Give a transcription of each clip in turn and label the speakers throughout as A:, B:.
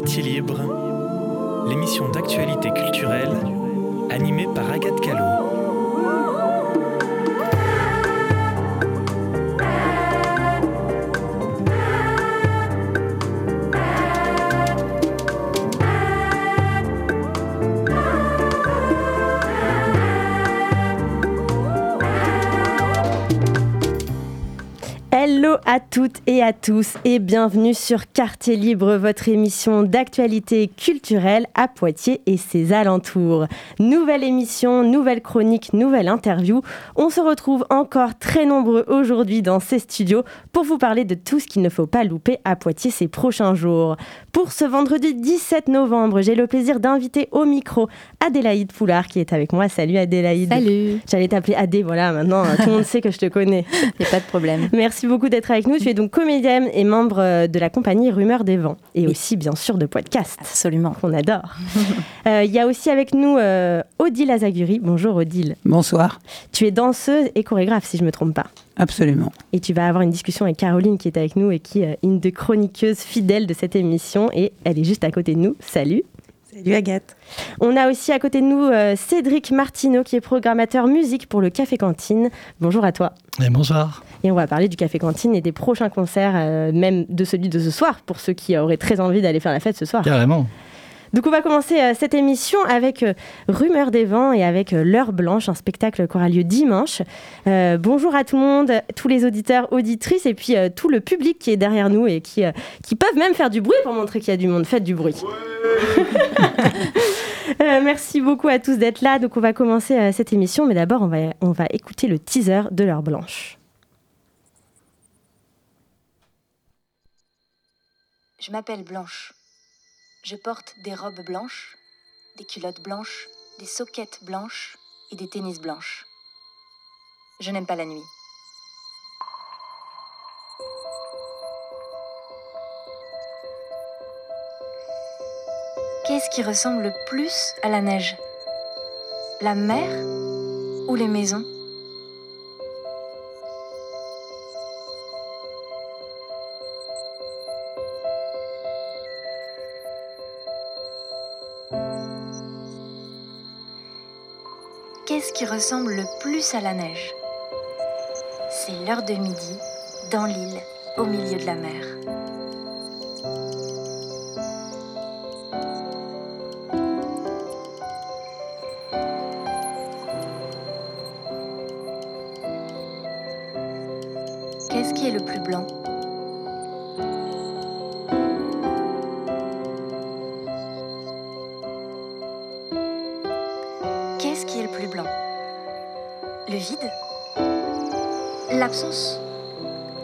A: Quartier Libre, l'émission d'actualité culturelle animée par Agathe Callot.
B: À toutes et à tous et bienvenue sur Quartier Libre, votre émission d'actualité culturelle à Poitiers et ses alentours. Nouvelle émission, nouvelle chronique, nouvelle interview. On se retrouve encore très nombreux aujourd'hui dans ces studios pour vous parler de tout ce qu'il ne faut pas louper à Poitiers ces prochains jours. Pour ce vendredi 17 novembre, j'ai le plaisir d'inviter au micro Adélaïde Poulard qui est avec moi. Salut Adélaïde.
C: Salut.
B: J'allais t'appeler Adé, voilà, maintenant tout le monde sait que je te connais.
C: Il a pas de problème.
B: Merci beaucoup d'être avec nous. Tu es donc comédienne et membre euh, de la compagnie Rumeur des Vents et aussi bien sûr de podcast.
C: Absolument.
B: Qu'on adore. Euh, Il y a aussi avec nous euh, Odile Azaguri. Bonjour Odile.
D: Bonsoir.
B: Tu es danseuse et chorégraphe si je ne me trompe pas.
D: Absolument.
B: Et tu vas avoir une discussion avec Caroline qui est avec nous et qui est une de chroniqueuses fidèles de cette émission et elle est juste à côté de nous. Salut.
D: Salut Agathe.
B: On a aussi à côté de nous euh, Cédric Martineau qui est programmateur musique pour le Café Cantine. Bonjour à toi.
E: Et bonsoir.
B: Et on va parler du Café Cantine et des prochains concerts, euh, même de celui de ce soir, pour ceux qui auraient très envie d'aller faire la fête ce soir.
E: Carrément.
B: Donc on va commencer euh, cette émission avec euh, Rumeur des vents et avec euh, L'heure blanche, un spectacle qui aura lieu dimanche. Euh, bonjour à tout le monde, tous les auditeurs, auditrices et puis euh, tout le public qui est derrière nous et qui, euh, qui peuvent même faire du bruit pour montrer qu'il y a du monde. Faites du bruit. Euh, merci beaucoup à tous d'être là. Donc on va commencer euh, cette émission, mais d'abord on va, on va écouter le teaser de L'heure blanche.
F: Je m'appelle Blanche. Je porte des robes blanches, des culottes blanches, des soquettes blanches et des tennis blanches. Je n'aime pas la nuit. Qu'est-ce qui ressemble le plus à la neige? La mer ou les maisons? Qui ressemble le plus à la neige C'est l'heure de midi, dans l'île, au milieu de la mer. Qu'est-ce qui est le plus blanc? L'absence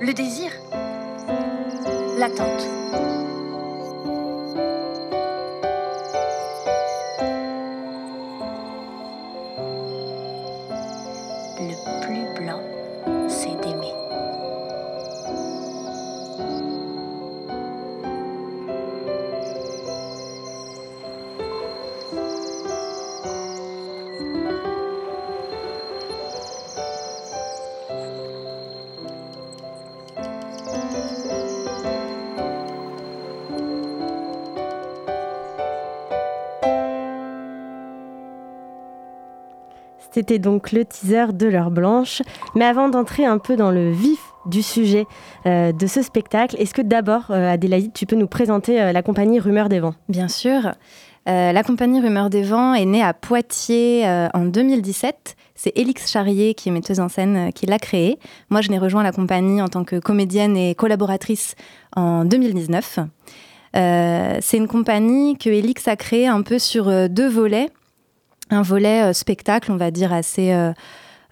F: Le désir L'attente
B: C'était donc le teaser de l'heure blanche. Mais avant d'entrer un peu dans le vif du sujet euh, de ce spectacle, est-ce que d'abord, euh, Adélaïde, tu peux nous présenter euh, la compagnie Rumeur des Vents?
C: Bien sûr. La compagnie Rumeur des Vents est née à Poitiers en 2017. C'est Élix Charrier, qui est metteuse en scène, qui l'a créée. Moi, je n'ai rejoint la compagnie en tant que comédienne et collaboratrice en 2019. Euh, c'est une compagnie que Élix a créée un peu sur deux volets. Un volet euh, spectacle, on va dire, assez euh,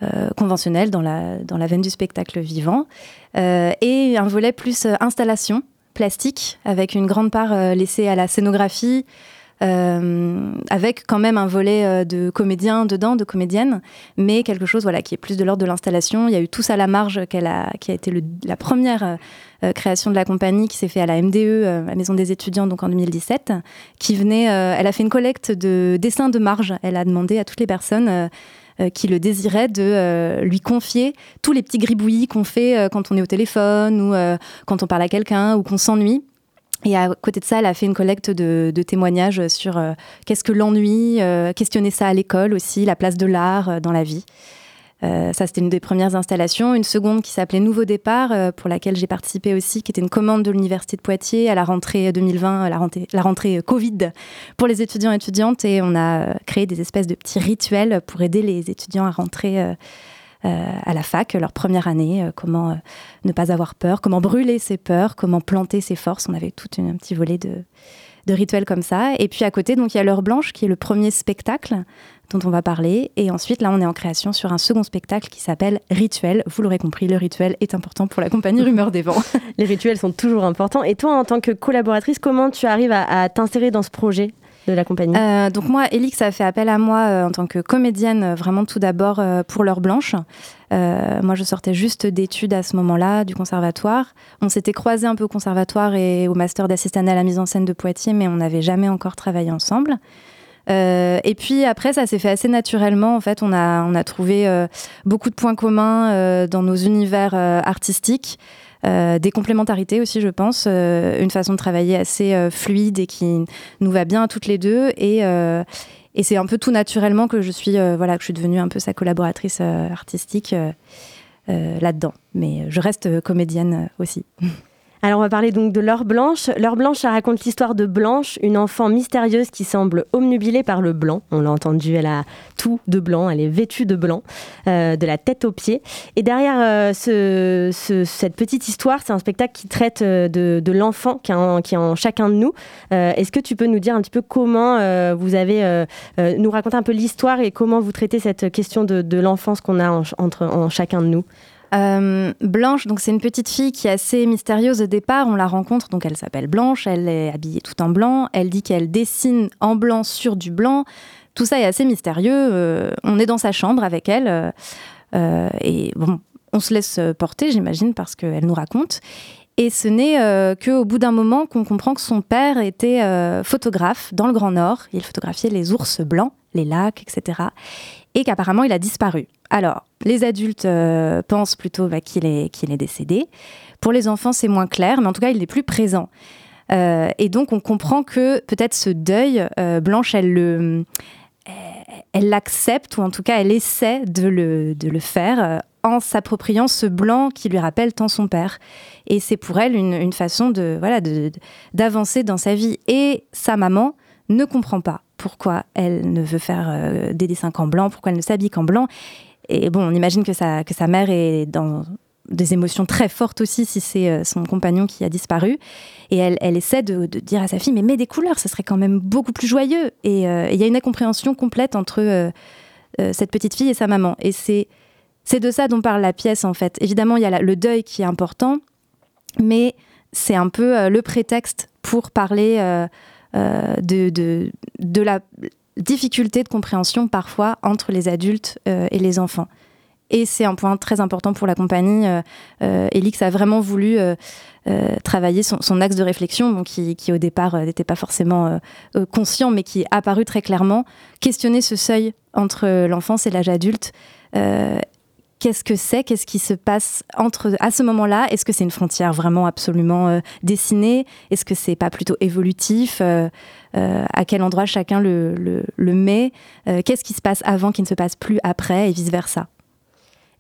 C: euh, conventionnel dans la, dans la veine du spectacle vivant, et un volet plus installation plastique, avec une grande part laissée à la scénographie, avec quand même un volet euh, de comédien dedans, de comédienne, mais quelque chose voilà, qui est plus de l'ordre de l'installation. Il y a eu Tous à la marge, qu'elle a, qui a été la première euh, euh, création de la compagnie, qui s'est fait à la MDE, euh, la Maison des étudiants, donc en 2017, qui venait, euh, elle a fait une collecte de dessins de marge. Elle a demandé à toutes les personnes euh, euh, qui le désiraient de euh, lui confier tous les petits gribouillis qu'on fait euh, quand on est au téléphone ou euh, quand on parle à quelqu'un ou qu'on s'ennuie. Et à côté de ça, elle a fait une collecte de, témoignages sur qu'est-ce que l'ennui, questionner ça à l'école aussi, la place de l'art dans la vie. Euh, ça, c'était une des premières installations. Une seconde qui s'appelait Nouveau Départ, euh, pour laquelle j'ai participé aussi, qui était une commande de l'Université de Poitiers à la rentrée 2020, la rentrée, la rentrée Covid pour les étudiants et étudiantes. Et on a créé des espèces de petits rituels pour aider les étudiants à rentrer. Euh, à la fac, leur première année, comment ne pas avoir peur, comment brûler ses peurs, comment planter ses forces. On avait tout un petit volet de, de rituels comme ça. Et puis à côté, donc il y a l'heure blanche qui est le premier spectacle dont on va parler. Et ensuite, là, on est en création sur un second spectacle qui s'appelle Rituel. Vous l'aurez compris, le rituel est important pour la compagnie Rumeur des Vents.
B: Les rituels sont toujours importants. Et toi, en tant que collaboratrice, comment tu arrives à, t'insérer dans ce projet? De la
C: euh, Donc moi, Elix a fait appel à moi euh, en tant que comédienne, euh, vraiment tout d'abord pour l'heure blanche. moi, je sortais juste d'études à ce moment-là du conservatoire. On s'était croisés un peu au conservatoire et au master d'assistant à la mise en scène de Poitiers, mais on n'avait jamais encore travaillé ensemble. Et puis après, ça s'est fait assez naturellement. En fait, on a, on a trouvé beaucoup de points communs dans nos univers artistiques. Des complémentarités aussi, je pense, une façon de travailler assez fluide et qui nous va bien à toutes les deux. Et, et c'est un peu tout naturellement que je suis, voilà, que je suis devenue un peu sa collaboratrice artistique là-dedans. Mais je reste comédienne aussi.
B: Alors on va parler donc de L'heure blanche. L'heure blanche, ça raconte l'histoire de Blanche, une enfant mystérieuse qui semble omnubilée par le blanc. On l'a entendu, elle a tout de blanc, elle est vêtue de blanc, euh, de la tête aux pieds. Et derrière euh, cette petite histoire, c'est un spectacle qui traite euh, de, l'enfant qui, est en chacun de nous. Est-ce que tu peux nous dire un petit peu comment vous avez, nous raconter un peu l'histoire et comment vous traitez cette question de, l'enfance qu'on a entre, en chacun de nous?
C: Euh, Blanche, donc c'est une petite fille qui est assez mystérieuse au départ. On la rencontre, donc elle s'appelle Blanche, elle est habillée tout en blanc. Elle dit qu'elle dessine en blanc sur du blanc. Tout ça est assez mystérieux. Euh, on est dans sa chambre avec elle euh, et bon, on se laisse porter, j'imagine, parce qu'elle nous raconte. Et ce n'est qu'au bout d'un moment qu'on comprend que son père était photographe dans le Grand Nord. Il photographiait les ours blancs, les lacs, etc. Et qu'apparemment il a disparu. Alors, les adultes euh, pensent plutôt bah, qu'il est, qu'il est décédé. Pour les enfants, c'est moins clair, mais en tout cas, il n'est plus présent. Euh, et donc, on comprend que peut-être ce deuil, euh, Blanche, elle le, elle l'accepte, ou en tout cas, elle essaie de le, de le faire en s'appropriant ce blanc qui lui rappelle tant son père. Et c'est pour elle une, façon de voilà d'avancer dans sa vie. Et sa maman ne comprend pas pourquoi elle ne veut faire des dessins qu'en blanc, pourquoi elle ne s'habille qu'en blanc. Et bon, on imagine que sa, que sa mère est dans des émotions très fortes aussi si c'est euh, son compagnon qui a disparu. Et elle, essaie de, dire à sa fille, mais mets des couleurs, ce serait quand même beaucoup plus joyeux. Et euh, il y a une incompréhension complète entre euh, cette petite fille et sa maman. Et c'est, c'est de ça dont parle la pièce, en fait. Évidemment, il y a le deuil qui est important, mais c'est un peu le prétexte pour parler de, de, de la difficulté de compréhension parfois entre les adultes euh, et les enfants. Et c'est un point très important pour la compagnie. Euh, euh Elix a vraiment voulu euh, travailler son, axe de réflexion, qui, qui, au départ n'était pas forcément conscient, mais qui est apparu très clairement, questionner ce seuil entre l'enfance et l'âge adulte qu'est-ce que c'est, qu'est-ce qui se passe entre à ce moment-là? Est-ce que c'est une frontière vraiment absolument euh, dessinée? Est-ce que c'est pas plutôt évolutif? Euh, euh, À quel endroit chacun le, le met? Qu'est-ce qui se passe avant qui ne se passe plus après et vice versa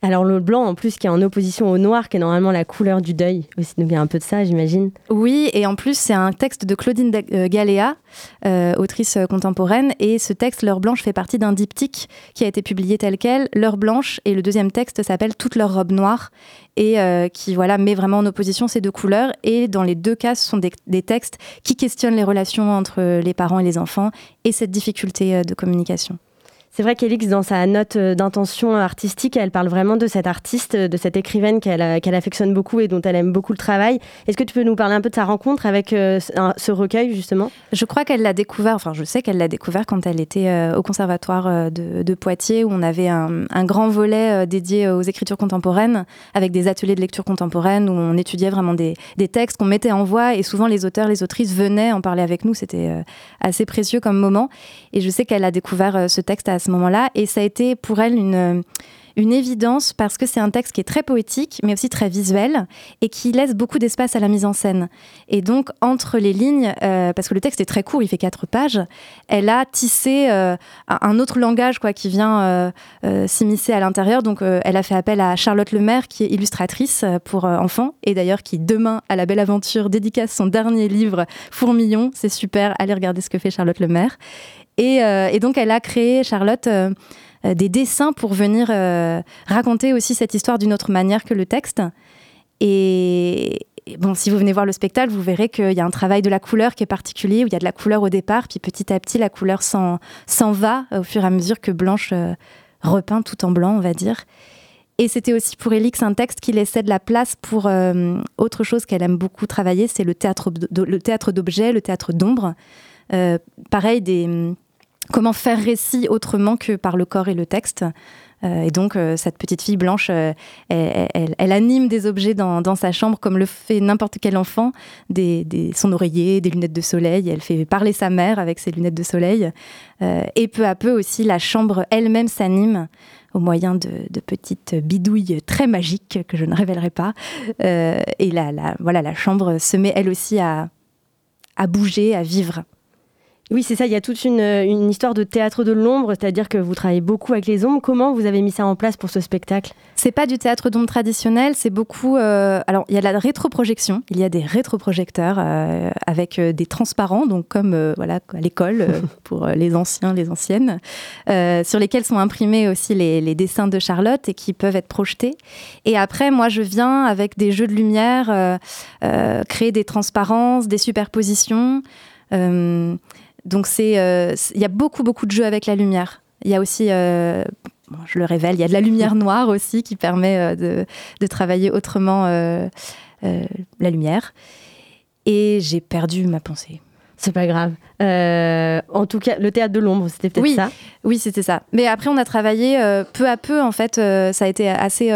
B: alors le blanc, en plus, qui est en opposition au noir, qui est normalement la couleur du deuil. Aussi, donc il y a un peu de ça, j'imagine.
C: Oui, et en plus, c'est un texte de Claudine euh, Galéa, euh, autrice euh, contemporaine. Et ce texte, L'heure blanche, fait partie d'un diptyque qui a été publié tel quel, L'heure blanche. Et le deuxième texte s'appelle Toute leur robe noire et qui voilà met vraiment en opposition ces deux couleurs. Et dans les deux cas, ce sont des, des textes qui questionnent les relations entre les parents et les enfants et cette difficulté de communication.
B: C'est vrai qu'Elix, dans sa note euh, d'intention artistique, elle parle vraiment de cette artiste, de cette écrivaine qu'elle qu'elle affectionne beaucoup et dont elle aime beaucoup le travail. Est-ce que tu peux nous parler un peu de sa rencontre avec euh, ce recueil, justement?
C: Je crois qu'elle l'a découvert, enfin je sais qu'elle l'a découvert quand elle était euh, au conservatoire de, Poitiers, où on avait un, grand volet dédié aux écritures contemporaines, avec des ateliers de lecture contemporaine, où on étudiait vraiment des, des textes qu'on mettait en voix, et souvent les auteurs, les autrices venaient en parler avec nous. C'était assez précieux comme moment. Et je sais qu'elle a découvert ce texte à moment-là. Et ça a été pour elle une, une évidence parce que c'est un texte qui est très poétique, mais aussi très visuel et qui laisse beaucoup d'espace à la mise en scène. Et donc, entre les lignes, euh, parce que le texte est très court, il fait quatre pages, elle a tissé euh, un autre langage quoi, qui vient euh, s'immiscer à l'intérieur. Donc, elle a fait appel à Charlotte Lemaire, qui est illustratrice pour enfants et d'ailleurs qui, demain, à la belle aventure, dédicace son dernier livre, Fourmillon. C'est super, allez regarder ce que fait Charlotte Lemaire. Et, et donc, elle a créé, Charlotte, euh, des dessins pour venir euh, raconter aussi cette histoire d'une autre manière que le texte. Et, bon, si vous venez voir le spectacle, vous verrez qu'il y a un travail de la couleur qui est particulier, où il y a de la couleur au départ, puis petit à petit, la couleur s'en va au fur et à mesure que Blanche euh, repeint tout en blanc, on va dire. Et c'était aussi pour Elix un texte qui laissait de la place pour autre chose qu'elle aime beaucoup travailler, c'est le théâtre, le théâtre d'objets, le théâtre d'ombre. pareil, des, comment faire récit autrement que par le corps et le texte. Euh, et donc, euh, cette petite fille blanche, euh, elle, anime des objets dans, sa chambre comme le fait n'importe quel enfant, son oreiller, des lunettes de soleil. Elle fait parler sa mère avec ses lunettes de soleil. et peu à peu aussi, la chambre elle-même s'anime au moyen de, petites bidouilles très magiques que je ne révélerai pas. et la, voilà, la chambre se met elle aussi à bouger, à vivre.
B: Oui, c'est ça. Il y a toute une, une histoire de théâtre de l'ombre, c'est-à-dire que vous travaillez beaucoup avec les ombres. Comment vous avez mis ça en place pour ce spectacle?
C: C'est pas du théâtre d'ombre traditionnel, c'est beaucoup. Euh, alors, il y a de la rétroprojection. Il y a des rétroprojecteurs euh, avec euh, des transparents, donc comme voilà à l'école pour les anciens, les anciennes, sur lesquels sont imprimés aussi les, les, dessins de Charlotte et qui peuvent être projetés. Et après, moi, je viens avec des jeux de lumière, créer des transparences, des superpositions. Donc c'est, euh, il y a beaucoup beaucoup de jeux avec la lumière. Il y a aussi, euh, je le révèle, il y a de la lumière noire aussi qui permet euh, de, de, travailler autrement la lumière. Et j'ai perdu ma pensée.
B: C'est pas grave. Euh, en tout cas, le théâtre de l'ombre, c'était peut-être
C: oui,
B: ça.
C: Oui, c'était ça. Mais après, on a travaillé euh, peu à peu. En fait, euh, ça a été assez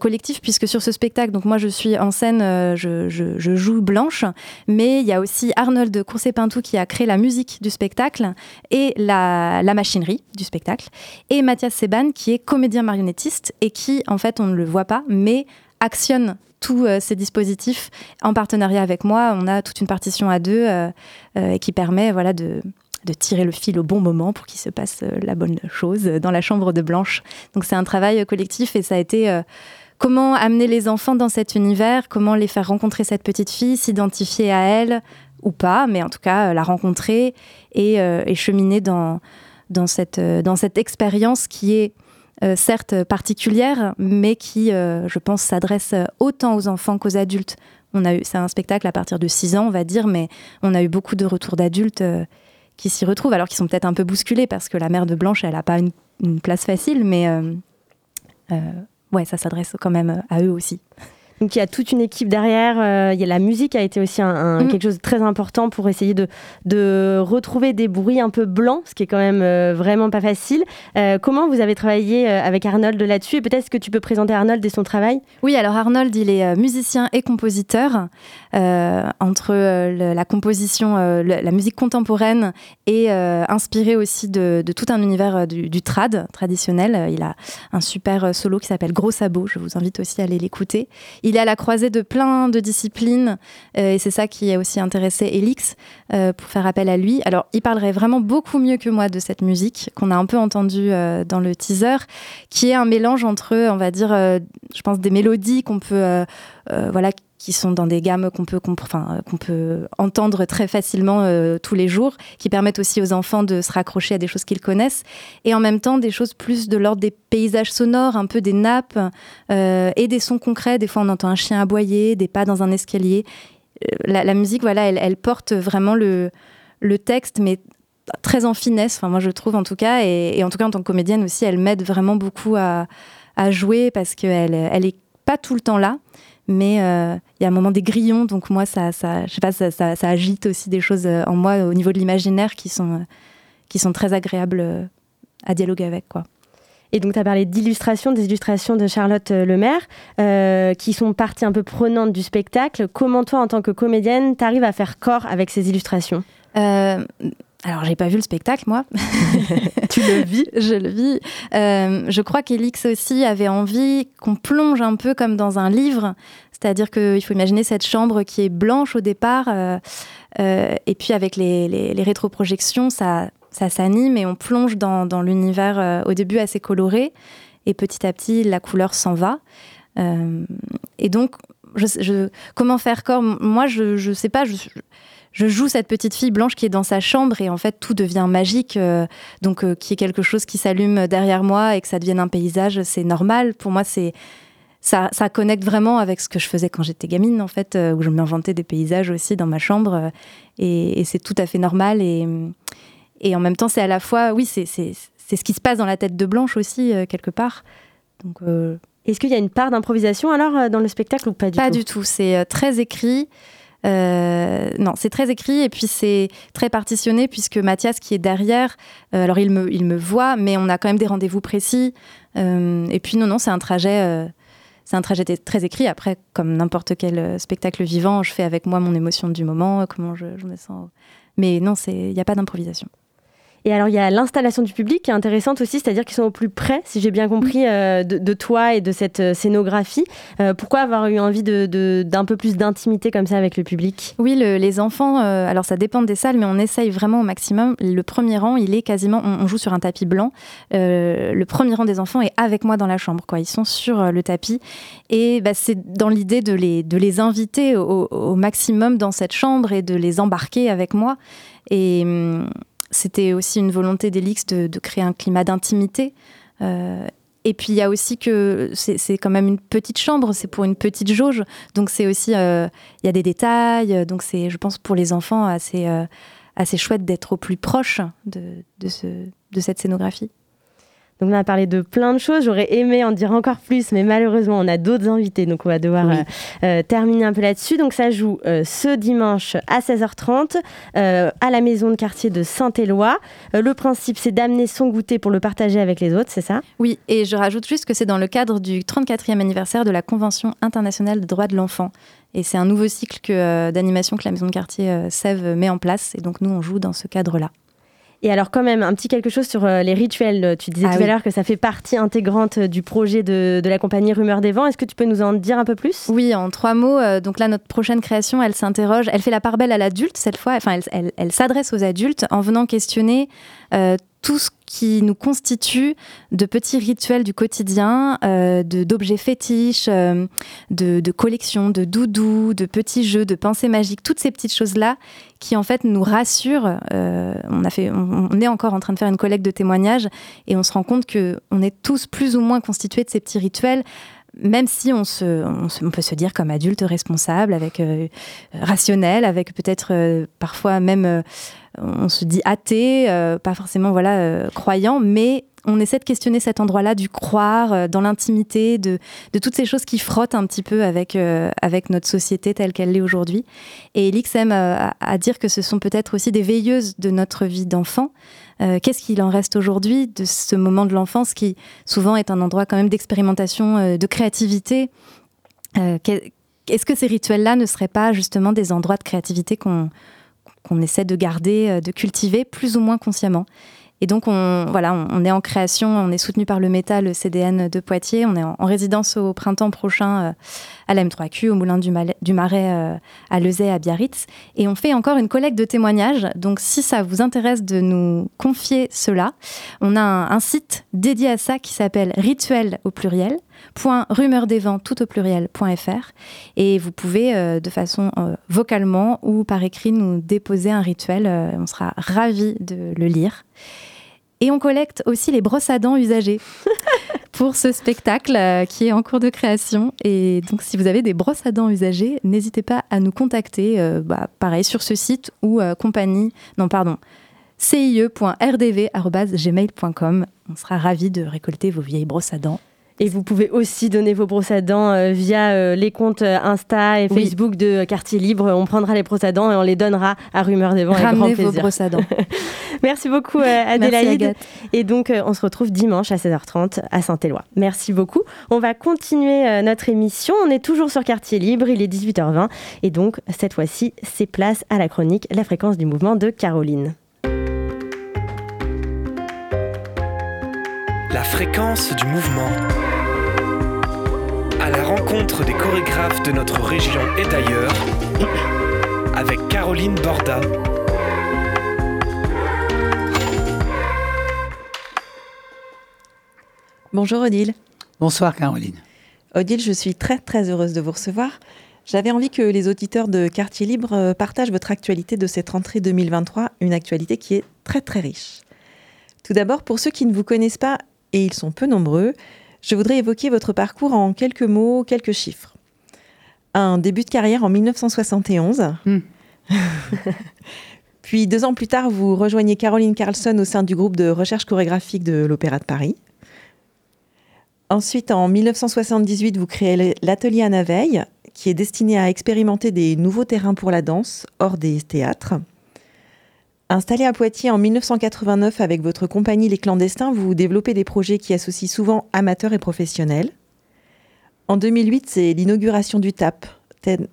C: collectif puisque sur ce spectacle, donc moi, je suis en scène, je, je, joue Blanche, mais il y a aussi Arnold Courcé-Pintou qui a créé la musique du spectacle et la, la machinerie du spectacle, et Mathias Seban qui est comédien marionnettiste et qui, en fait, on ne le voit pas, mais actionne tous euh, ces dispositifs en partenariat avec moi. On a toute une partition à deux euh, euh, qui permet voilà, de, tirer le fil au bon moment pour qu'il se passe la bonne chose dans la chambre de Blanche. Donc c'est un travail collectif et ça a été comment amener les enfants dans cet univers, comment les faire rencontrer cette petite fille, s'identifier à elle ou pas, mais en tout cas la rencontrer et, et cheminer dans cette expérience qui est euh, certes particulière, mais qui, euh, je pense, s'adresse autant aux enfants qu'aux adultes. On a eu, c'est un spectacle à partir de 6 ans, on va dire, mais on a eu beaucoup de retours d'adultes euh, qui s'y retrouvent, alors qu'ils sont peut-être un peu bousculés parce que la mère de Blanche, elle n'a pas une, une, place facile, mais ouais, ça s'adresse quand même à eux aussi.
B: Donc il y a toute une équipe derrière. Euh, il y a la musique a été aussi un, mm. quelque chose de très important pour essayer de, de retrouver des bruits un peu blancs, ce qui est quand même euh, vraiment pas facile. Euh, comment vous avez travaillé avec Arnold là-dessus? Et peut-être que tu peux présenter Arnold et son travail?
C: Oui, alors Arnold, il est musicien et compositeur. entre la composition, la musique contemporaine et inspiré aussi de, de, tout un univers du, du, trad traditionnel. Il a un super solo qui s'appelle Gros Sabot. Je vous invite aussi à aller l'écouter il est à la croisée de plein de disciplines euh, et c'est ça qui a aussi intéressé Elix euh, pour faire appel à lui. Alors, il parlerait vraiment beaucoup mieux que moi de cette musique qu'on a un peu entendue euh, dans le teaser, qui est un mélange entre, on va dire, je pense, des mélodies qu'on peut, voilà, qui sont dans des gammes qu'on peut, enfin, qu'on peut entendre très facilement euh, tous les jours, qui permettent aussi aux enfants de se raccrocher à des choses qu'ils connaissent, et en même temps des choses plus de l'ordre des paysages sonores, un peu des nappes euh, et des sons concrets. Des fois, on entend un chien aboyer, des pas dans un escalier. Euh, la, musique, voilà, elle, porte vraiment le, le texte, mais très en finesse, enfin moi je trouve en tout cas, et, en tout cas en tant que comédienne aussi, elle m'aide vraiment beaucoup à, à jouer parce qu'elle elle est pas tout le temps là, mais euh, il y a un moment des grillons, donc moi, ça, ça, je sais pas, ça, ça, agite aussi des choses euh, en moi au niveau de l'imaginaire qui sont, euh, qui sont très agréables à dialoguer avec. quoi.
B: Et donc, tu as parlé d'illustrations, des illustrations de Charlotte Lemaire, euh, qui sont partie un peu prenante du spectacle. Comment toi, en tant que comédienne, tu arrives à faire corps avec ces illustrations?
C: Alors, j'ai pas vu le spectacle, moi.
B: tu le vis?
C: Je le vis. Euh, je crois qu'Elix aussi avait envie qu'on plonge un peu comme dans un livre. C'est-à-dire qu'il faut imaginer cette chambre qui est blanche au départ. Euh, euh, et puis, avec les, les, rétroprojections, ça, ça s'anime et on plonge dans, dans l'univers au début assez coloré. Et petit à petit, la couleur s'en va. et donc, je, je, comment faire corps? Moi, je ne sais pas. Je, je joue cette petite fille blanche qui est dans sa chambre et en fait tout devient magique. Euh, donc euh, qui est quelque chose qui s'allume derrière moi et que ça devienne un paysage, c'est normal. Pour moi, c'est ça, ça, connecte vraiment avec ce que je faisais quand j'étais gamine en fait, euh, où je m'inventais des paysages aussi dans ma chambre et, c'est tout à fait normal et, et en même temps c'est à la fois, oui, c'est ce qui se passe dans la tête de Blanche aussi quelque part. Donc
B: est-ce qu'il y a une part d'improvisation alors dans le spectacle ou pas du
C: tout?
B: Pas
C: du tout, c'est très écrit. Euh, non, c'est très écrit et puis c'est très partitionné puisque Mathias qui est derrière, euh, alors il me, il me voit, mais on a quand même des rendez-vous précis. Euh, et puis non, non, c'est un trajet. c'est un trajet très écrit. Après, comme n'importe quel spectacle vivant, je fais avec moi mon émotion du moment, comment je, je me sens. Mais non, il n'y a pas d'improvisation.
B: Et alors, il y a l'installation du public qui est intéressante aussi, c'est-à-dire qu'ils sont au plus près, si j'ai bien compris, euh, de, toi et de cette euh, scénographie. Euh, pourquoi avoir eu envie d'un peu plus d'intimité comme ça avec le public?
C: Oui, les enfants, alors ça dépend des salles, mais on essaye vraiment au maximum. Le premier rang, il est quasiment, on, joue sur un tapis blanc. le premier rang des enfants est avec moi dans la chambre, quoi. Ils sont sur le tapis. Et bah, c'est dans l'idée de les, de les inviter au, au maximum dans cette chambre et de les embarquer avec moi. Et hum, c'était aussi une volonté d'Elix de, créer un climat d'intimité. Euh, et puis il y a aussi que c'est quand même une petite chambre, c'est pour une petite jauge, donc c'est aussi euh, il y a des détails, donc c'est je pense pour les enfants assez euh, assez chouette d'être au plus proche de, ce, de cette scénographie.
B: On a parlé de plein de choses. J'aurais aimé en dire encore plus, mais malheureusement on a d'autres invités, donc on va devoir euh, euh, terminer un peu là-dessus. Donc ça joue euh, ce dimanche à 16h30 à la maison de quartier de Saint-Éloi. le principe c'est d'amener son goûter pour le partager avec les autres, c'est ça?
C: Oui, et je rajoute juste que c'est dans le cadre du 34e anniversaire de la Convention internationale des droits de l'enfant. Et c'est un nouveau cycle d'animation que la maison de quartier Sèvres met en place. Et donc nous on joue dans ce cadre-là.
B: Et alors quand même, un petit quelque chose sur euh, les rituels. Tu disais ah tout à l'heure que ça fait partie intégrante du projet de, la compagnie Rumeur des Vents. Est-ce que tu peux nous en dire un peu plus?
C: Oui, en trois mots. Euh, donc là, notre prochaine création, elle s'interroge, elle fait la part belle à l'adulte cette fois, enfin elle, elle s'adresse aux adultes en venant questionner euh, tout ce qui nous constitue de petits rituels du quotidien, euh, d'objets fétiches, euh, de, collections, de doudous, de petits jeux, de pensées magiques, toutes ces petites choses-là qui en fait nous rassurent. Euh, on, a est encore en train de faire une collecte de témoignages et on se rend compte que on est tous plus ou moins constitués de ces petits rituels même si on, se, peut se dire comme adulte responsable, avec rationnel, avec peut-être parfois même, on se dit athée, pas forcément voilà croyant, mais on essaie de questionner cet endroit-là, du croire dans l'intimité, de, toutes ces choses qui frottent un petit peu avec, notre société telle qu'elle l'est aujourd'hui. Et Elix aime à, dire que ce sont peut-être aussi des veilleuses de notre vie d'enfant. Euh, qu'est-ce qu'il en reste aujourd'hui de ce moment de l'enfance qui souvent est un endroit quand même d'expérimentation, euh, de créativité? Euh, Est-ce que ces rituels-là ne seraient pas justement des endroits de créativité qu'on essaie de garder, de cultiver plus ou moins consciemment et donc, on, voilà, on, est en création, on est soutenu par le métal le CDN de Poitiers. On est en, résidence au printemps prochain euh, à la M3Q, au Moulin du, Marais, euh, à Lezay, à Biarritz. Et on fait encore une collecte de témoignages. Donc, si ça vous intéresse de nous confier cela, on a un, site dédié à ça qui s'appelle Rituel au pluriel .rumeurdesvents tout au pluriel.fr et vous pouvez euh, de façon vocalement ou par écrit nous déposer un rituel. on sera ravis de le lire. Et on collecte aussi les brosses à dents usagées pour ce spectacle euh, qui est en cours de création. Et donc, si vous avez des brosses à dents usagées, n'hésitez pas à nous contacter, euh, bah, pareil, sur ce site ou euh, compagnie, non, pardon, cie.rdv.gmail.com. On sera ravis de récolter vos vieilles brosses à dents
B: et vous pouvez aussi donner vos brosses à dents euh, via euh, les comptes euh, Insta et Facebook de Quartier Libre. On prendra les brosses à dents et on les donnera à Rumeur des Vents avec grand plaisir.
C: vos brosses à dents.
B: Merci beaucoup Adélaïde. et donc on se retrouve dimanche à 16h30 à Saint-Éloi. Merci beaucoup. On va continuer notre émission. On est toujours sur Quartier Libre. Il est 18h20 et donc cette fois-ci c'est place à la chronique La fréquence du mouvement de Caroline.
A: Fréquences du mouvement. À la rencontre des chorégraphes de notre région et d'ailleurs, avec Caroline Borda.
D: Bonjour Odile.
E: Bonsoir Caroline.
D: Odile, je suis très très heureuse de vous recevoir. J'avais envie que les auditeurs de Quartier Libre euh, partagent votre actualité de cette rentrée 2023, une actualité qui est très très riche. Tout d'abord, pour ceux qui ne vous connaissent pas, et ils sont peu nombreux, je voudrais évoquer votre parcours en quelques mots, quelques chiffres. Un début de carrière en 1971.
E: Hmm.
D: Puis deux ans plus tard, vous rejoignez Caroline Carlson au sein du groupe de recherche chorégraphique de l'Opéra de Paris. Ensuite, en 1978, vous créez l'atelier Anna Veille, qui est destiné à expérimenter des nouveaux terrains pour la danse hors des théâtres. Installé à Poitiers en 1989 avec votre compagnie Les Clandestins, vous développez des projets qui associent souvent amateurs et professionnels. En 2008, c'est l'inauguration du TAP,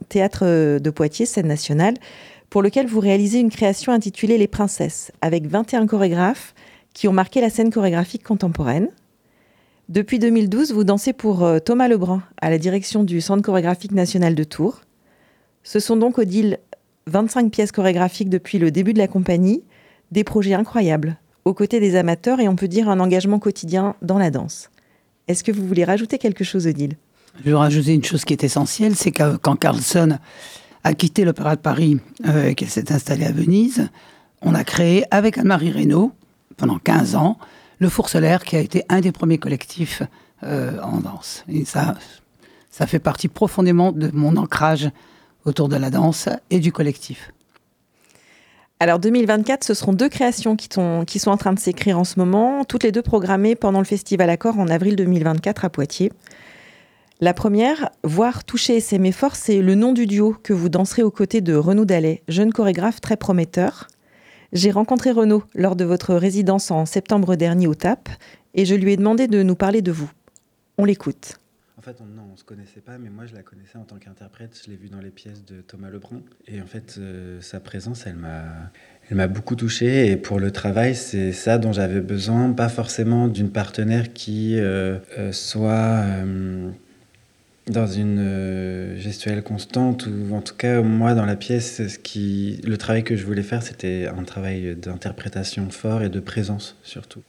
D: Théâtre de Poitiers, scène nationale, pour lequel vous réalisez une création intitulée Les Princesses, avec 21 chorégraphes qui ont marqué la scène chorégraphique contemporaine. Depuis 2012, vous dansez pour euh, Thomas Lebrun à la direction du Centre chorégraphique national de Tours. Ce sont donc, Odile, 25 pièces chorégraphiques depuis le début de la compagnie, des projets incroyables, aux côtés des amateurs et on peut dire un engagement quotidien dans la danse. Est-ce que vous voulez rajouter quelque chose, Odile?
E: Je veux rajouter une chose qui est essentielle, c'est que quand Carlson a quitté l'Opéra de Paris euh, et qu'elle s'est installée à Venise, on a créé avec Anne-Marie Reynaud, pendant 15 ans, le Four Solaire, qui a été un des premiers collectifs euh, en danse. Et ça, ça fait partie profondément de mon ancrage autour de la danse et du collectif.
D: Alors 2024, ce seront deux créations qui, qui sont en train de s'écrire en ce moment, toutes les deux programmées pendant le Festival Accord en avril 2024 à Poitiers. La première, Voir, toucher et s'aimer fort, c'est le nom du duo que vous danserez aux côtés de Renaud Dallet, jeune chorégraphe très prometteur. J'ai rencontré Renaud lors de votre résidence en septembre dernier au TAP et je lui ai demandé de nous parler de vous. On l'écoute.
G: En fait, on, non, on se connaissait pas, mais moi je la connaissais en tant qu'interprète. Je l'ai vue dans les pièces de Thomas Lebrun. Et en fait, euh, sa présence, elle m'a, elle m'a beaucoup touché. Et pour le travail, c'est ça dont j'avais besoin. Pas forcément d'une partenaire qui euh, euh, soit dans une gestuelle constante ou en tout cas moi dans la pièce ce qui le travail que je voulais faire c'était un travail d'interprétation fort et de présence surtout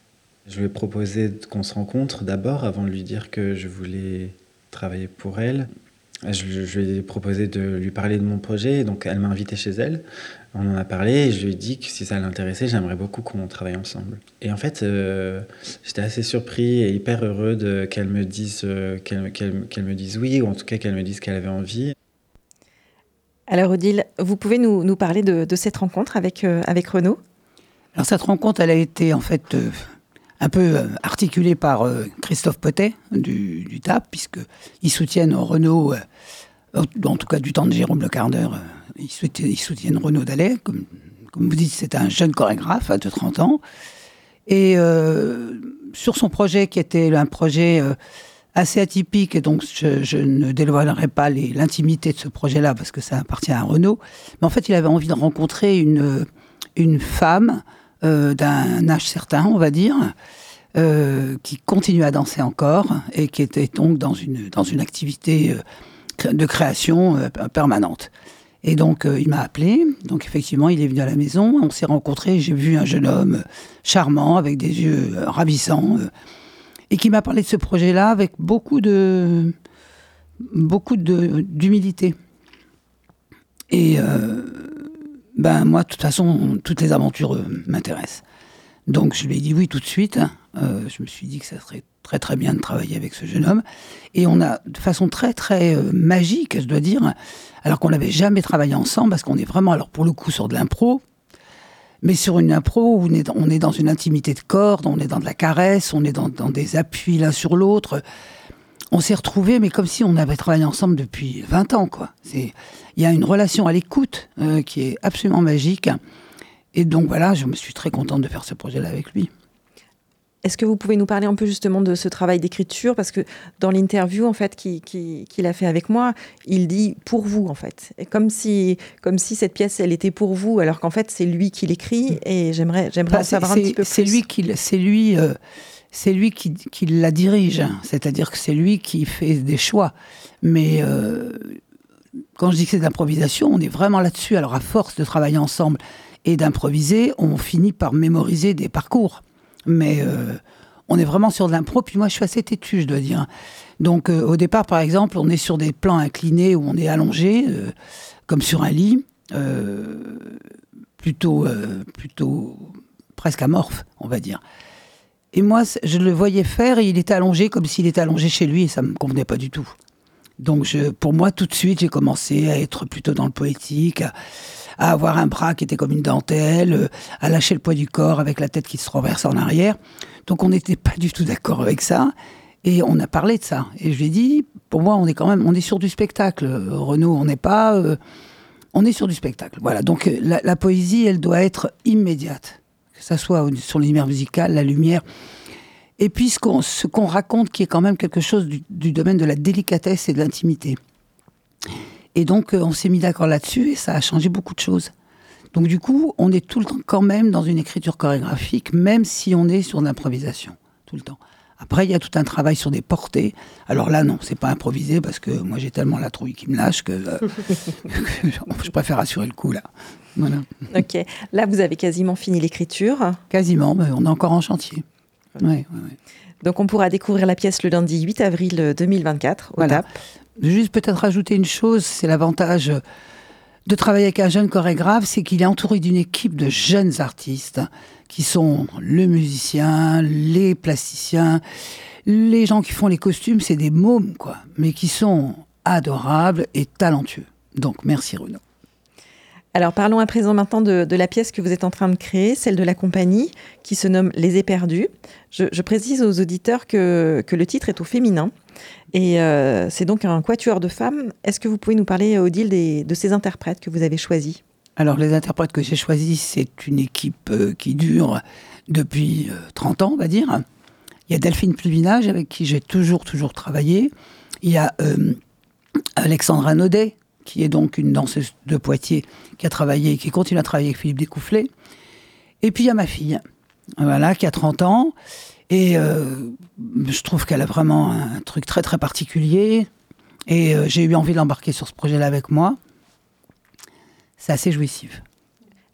G: je lui ai proposé qu'on se rencontre d'abord avant de lui dire que je voulais travailler pour elle je, lui ai proposé de lui parler de mon projet donc elle m'a invité chez elle on en a parlé et je lui ai dit que si ça l'intéressait, j'aimerais beaucoup qu'on travaille ensemble. Et en fait, euh, j'étais assez surpris et hyper heureux qu'elle me, dise, euh, qu'elle, me dise oui, ou en tout cas qu'elle me dise qu'elle avait envie.
D: Alors Odile, vous pouvez nous, nous parler de, de, cette rencontre avec, euh, avec Renaud?
E: Alors cette rencontre, elle a été en fait un peu articulée par Christophe Potet du, du TAP, puisqu'ils soutiennent Renaud, en tout cas du temps de Jérôme Le Cardeur, ils soutiennent, Renaud Dallet. Comme, vous dites, c'est un jeune chorégraphe de 30 ans. Et euh, sur son projet, qui était un projet euh, assez atypique, et donc je, ne dévoilerai pas l'intimité de ce projet-là parce que ça appartient à Renaud, mais en fait, il avait envie de rencontrer une, une femme euh, d'un âge certain, on va dire, qui continue à danser encore et qui était donc dans une, dans une activité de création permanente. Et donc, euh, il m'a appelé. Donc, effectivement, il est venu à la maison. On s'est rencontrés. J'ai vu un jeune homme charmant, avec des yeux euh, ravissants, euh, et qui m'a parlé de ce projet-là avec beaucoup de beaucoup d'humilité. Et ben moi, de toute façon, toutes les aventures m'intéressent. Donc, je lui ai dit oui tout de suite. je me suis dit que ça serait très très bien de travailler avec ce jeune homme. Et on a, de façon très très euh, magique, je dois dire, alors qu'on n'avait jamais travaillé ensemble, parce qu'on est vraiment, alors pour le coup, sur de l'impro, mais sur une impro où on est, dans une intimité de corps, on est dans de la caresse, on est dans, des appuis l'un sur l'autre. On s'est retrouvés, mais comme si on avait travaillé ensemble depuis 20 ans, quoi. Il y a une relation à l'écoute euh, qui est absolument magique. Et donc voilà, je me suis très contente de faire ce projet-là avec lui.
D: Est-ce que vous pouvez nous parler un peu justement de ce travail d'écriture? Parce que dans l'interview en fait qu'il a fait avec moi, il dit pour vous en fait, et comme si comme si cette pièce elle était pour vous, alors qu'en fait c'est lui qui l'écrit. Et j'aimerais j'aimerais en savoir un petit peu plus.
E: C'est lui qui c'est lui. Euh, c'est lui qui, la dirige, c'est-à-dire que c'est lui qui fait des choix. Mais euh, quand je dis que c'est d'improvisation, on est vraiment là-dessus. Alors à force de travailler ensemble et d'improviser, on finit par mémoriser des parcours. Mais euh, on est vraiment sur de l'impro. Puis moi, je suis assez têtu, je dois dire. Donc euh, au départ, par exemple, on est sur des plans inclinés où on est allongé, comme sur un lit, plutôt, plutôt presque amorphe, on va dire. Et moi, je le voyais faire et il était allongé comme s'il était allongé chez lui et ça me convenait pas du tout. Donc, je, pour moi, tout de suite, j'ai commencé à être plutôt dans le poétique, à, avoir un bras qui était comme une dentelle, à lâcher le poids du corps avec la tête qui se renverse en arrière. Donc, on n'était pas du tout d'accord avec ça. Et on a parlé de ça. Et je lui ai dit, pour moi, on est quand même, on est sur du spectacle. Renaud, on n'est pas, euh, on est sur du spectacle. Voilà. Donc, la poésie, elle doit être immédiate que ça soit sur l'univers musical, la lumière. Et puis ce qu'on raconte qui est quand même quelque chose du, domaine de la délicatesse et de l'intimité. Et donc euh, on s'est mis d'accord là-dessus et ça a changé beaucoup de choses. Donc du coup, on est tout le temps quand même dans une écriture chorégraphique, même si on est sur l'improvisation, tout le temps. Après, il y a tout un travail sur des portées. Alors là, non, c'est pas improvisé parce que moi j'ai tellement la trouille qui me lâche que, euh, je préfère assurer le coup là. Voilà.
D: Ok. Là, vous avez quasiment fini l'écriture.
E: Quasiment, mais on est encore en chantier. Ouais,
D: Donc on pourra découvrir la pièce le lundi 8 avril 2024 au
E: voilà. Juste peut-être rajouter une chose, c'est l'avantage de travailler avec un jeune chorégraphe, c'est qu'il est entouré d'une équipe de jeunes artistes qui sont le musicien, les plasticiens, les gens qui font les costumes, c'est des mômes, quoi, mais qui sont adorables et talentueux. Donc, merci Renaud.
D: Alors parlons à présent maintenant de, la pièce que vous êtes en train de créer, celle de la compagnie, qui se nomme Les Éperdus. Je, précise aux auditeurs que, que, le titre est au féminin, et euh, c'est donc un quatuor de femmes. Est-ce que vous pouvez nous parler, Odile, des, de ces interprètes que vous avez choisis?
E: Alors les interprètes que j'ai choisis, c'est une équipe euh, qui dure depuis 30 euh, ans, on va dire. Il y a Delphine Pluvinage, avec qui j'ai toujours, toujours travaillé. Il y a Alexandra Naudet, qui est donc une danseuse de Poitiers, qui a travaillé, qui continue à travailler avec Philippe Découfflé. Et puis il y a ma fille, voilà, qui a 30 ans. Et je trouve qu'elle a vraiment un truc très très particulier. Et j'ai eu envie de l'embarquer sur ce projet-là avec moi c'est assez jouissif.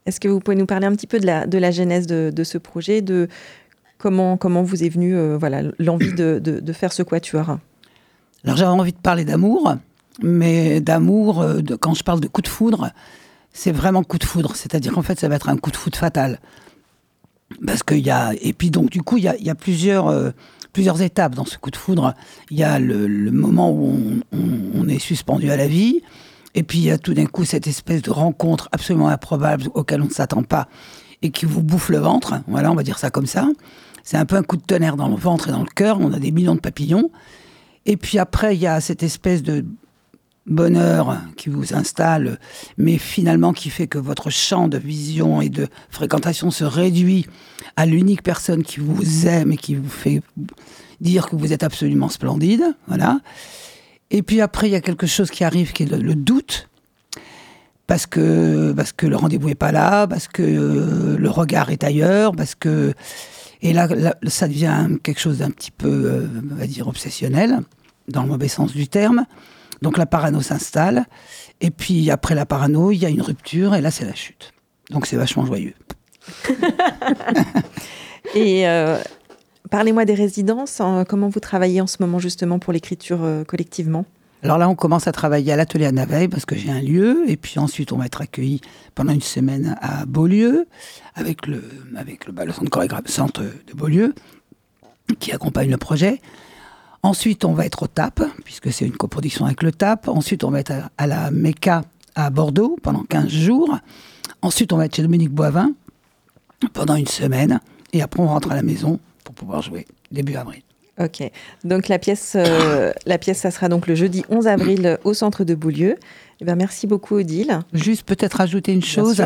D: Est-ce que vous pouvez nous parler un petit peu de la, de la genèse de, ce projet, de comment, comment vous est venue euh, voilà, l'envie de, de, faire ce quatuor?
E: Alors j'avais envie de parler d'amour, mais d'amour, euh, quand je parle de coup de foudre, c'est vraiment coup de foudre, c'est-à-dire qu'en fait ça va être un coup de foudre fatal. Parce qu'il y a, et puis donc du coup il y a, plusieurs, euh, plusieurs étapes dans ce coup de foudre. Il y a le, moment où on, est suspendu à la vie, et puis il y a tout d'un coup cette espèce de rencontre absolument improbable auquel on ne s'attend pas et qui vous bouffe le ventre. Voilà, on va dire ça comme ça. C'est un peu un coup de tonnerre dans le ventre et dans le cœur. On a des millions de papillons. Et puis après, il y a cette espèce de bonheur qui vous installe, mais finalement qui fait que votre champ de vision et de fréquentation se réduit à l'unique personne qui vous aime et qui vous fait dire que vous êtes absolument splendide. Voilà. Et puis après, il y a quelque chose qui arrive qui est le, doute. Parce que, parce que le rendez-vous n'est pas là, parce que euh, le regard est ailleurs, parce que. Et là, ça devient quelque chose d'un petit peu, euh, on va dire, obsessionnel, dans le mauvais sens du terme. Donc la parano s'installe. Et puis après la parano, il y a une rupture, et là, c'est la chute. Donc c'est vachement joyeux.
D: et euh, Parlez-moi des résidences. Comment vous travaillez en ce moment justement pour l'écriture euh, collectivement?
E: Alors là, on commence à travailler à l'atelier à Naveil parce que j'ai un lieu. Et puis ensuite, on va être accueilli pendant une semaine à Beaulieu avec le, avec le, bah, centre, de Beaulieu qui accompagne le projet. Ensuite, on va être au TAP, puisque c'est une coproduction avec le TAP. Ensuite, on va être à, la MECA à Bordeaux pendant 15 jours. Ensuite, on va être chez Dominique Boivin pendant une semaine. Et après, on rentre à la maison pour pouvoir jouer début avril.
D: Ok. Donc la pièce, euh, la pièce, ça sera donc le jeudi 11 avril au centre de Beaulieu. Eh bien, merci beaucoup, Odile.
E: Juste peut-être ajouter une chose.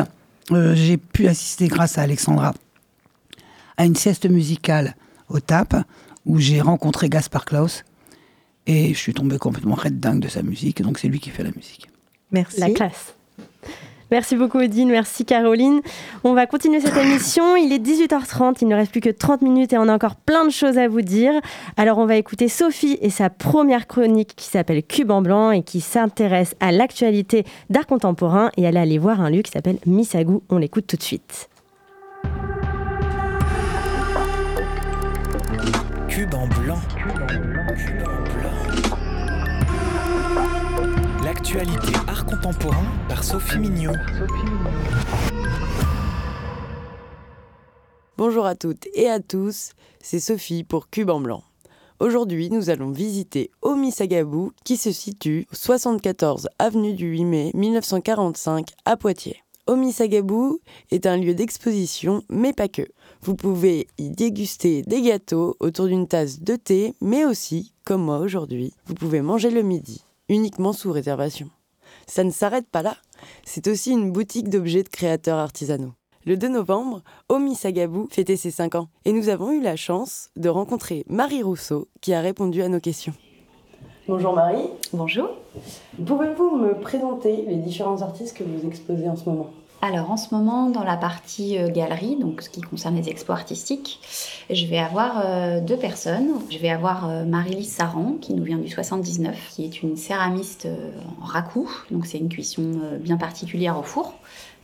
E: Euh, j'ai pu assister grâce à Alexandra à une sieste musicale au TAP où j'ai rencontré Gaspard Klaus et je suis tombé complètement red dingue de sa musique. Donc c'est lui qui fait la musique.
D: Merci.
B: La classe. Merci beaucoup Odile, merci Caroline. On va continuer cette émission. Il est 18h30, il ne reste plus que 30 minutes et on a encore plein de choses à vous dire. Alors on va écouter Sophie et sa première chronique qui s'appelle Cube en blanc et qui s'intéresse à l'actualité d'art contemporain et elle est allée voir un lieu qui s'appelle Misagou. On l'écoute tout de suite.
A: Cube en blanc. L'actualité art contemporain par Sophie Mignot.
H: Bonjour à toutes et à tous, c'est Sophie pour Cube en blanc. Aujourd'hui, nous allons visiter Omisagabu qui se situe au 74 avenue du 8 mai 1945 à Poitiers. Omisagabu est un lieu d'exposition, mais pas que. Vous pouvez y déguster des gâteaux autour d'une tasse de thé, mais aussi, comme moi aujourd'hui, vous pouvez manger le midi, uniquement sous réservation. Ça ne s'arrête pas là, c'est aussi une boutique d'objets de créateurs artisanaux. Le 2 novembre, Omisagabu fêtait ses 5 ans et nous avons eu la chance de rencontrer Marie Rousseau qui a répondu à nos questions.
I: Bonjour Marie.
J: Bonjour.
I: Pouvez-vous me présenter les différents artistes que vous exposez en ce moment?
J: Alors en ce moment, dans la partie euh, galerie, donc ce qui concerne les expos artistiques, je vais avoir euh, deux personnes. Je vais avoir euh, Marie-Lise Saran, qui nous vient du 79, qui est une céramiste en raku, donc c'est une cuisson bien particulière au four,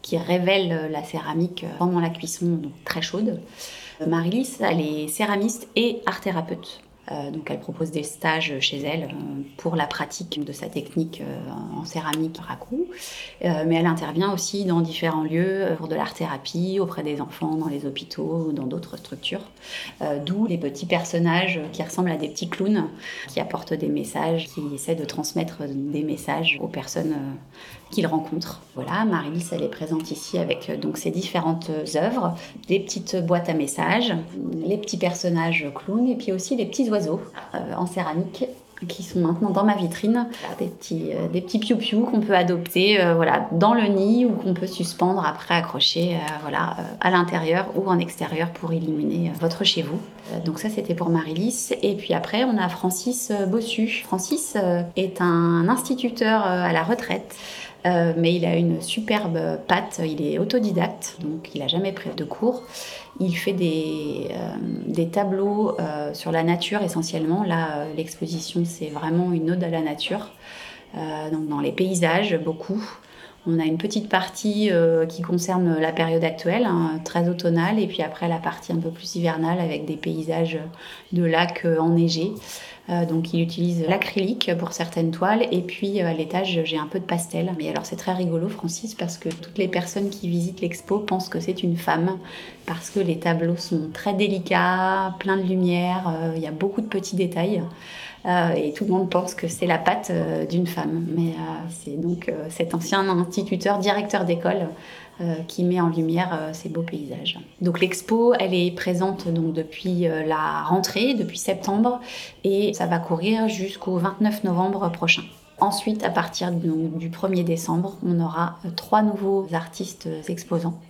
J: qui révèle la céramique pendant la cuisson, donc très chaude. Marie-Lise, elle est céramiste et art thérapeute. Euh, donc elle propose des stages chez elle euh, pour la pratique de sa technique euh, en céramique raku. Mais elle intervient aussi dans différents lieux pour de l'art-thérapie, auprès des enfants, dans les hôpitaux dans d'autres structures. D'où les petits personnages qui ressemblent à des petits clowns qui apportent des messages, qui essaient de transmettre des messages aux personnes qu'ils rencontrent. Voilà, Marie-Lise, elle est présente ici avec euh, donc ces différentes euh, œuvres, des petites boîtes à messages, les petits personnages clowns et puis aussi les petits oiseaux euh, en céramique qui sont maintenant dans ma vitrine, des petits, euh, des petits piou-piou qu'on peut adopter voilà, dans le nid ou qu'on peut suspendre après accrocher voilà, à l'intérieur ou en extérieur pour illuminer votre chez vous. Donc ça c'était pour Marie-Lise. Et puis après on a Francis Bossu. Francis est un instituteur à la retraite. Euh, mais il a une superbe patte, il est autodidacte, donc il n'a jamais pris de cours. Il fait des, euh, des tableaux euh, sur la nature essentiellement. Là, l'exposition, c'est vraiment une ode à la nature. Donc dans les paysages, beaucoup. On a une petite partie qui concerne la période actuelle, hein, très automnale, et puis après la partie un peu plus hivernale avec des paysages de lacs enneigés. Euh, donc il utilise l'acrylique pour certaines toiles, et puis euh, à l'étage j'ai un peu de pastel. Mais alors c'est très rigolo Francis parce que toutes les personnes qui visitent l'expo pensent que c'est une femme parce que les tableaux sont très délicats, plein de lumière, euh, il y a beaucoup de petits détails. Euh, et tout le monde pense que c'est la patte euh, d'une femme. Mais euh, c'est donc cet ancien instituteur, directeur d'école, qui met en lumière ces beaux paysages. Donc l'expo, elle est présente donc depuis la rentrée, depuis septembre, et ça va courir jusqu'au 29 novembre prochain. Ensuite, à partir du 1er décembre, on aura trois nouveaux artistes exposants.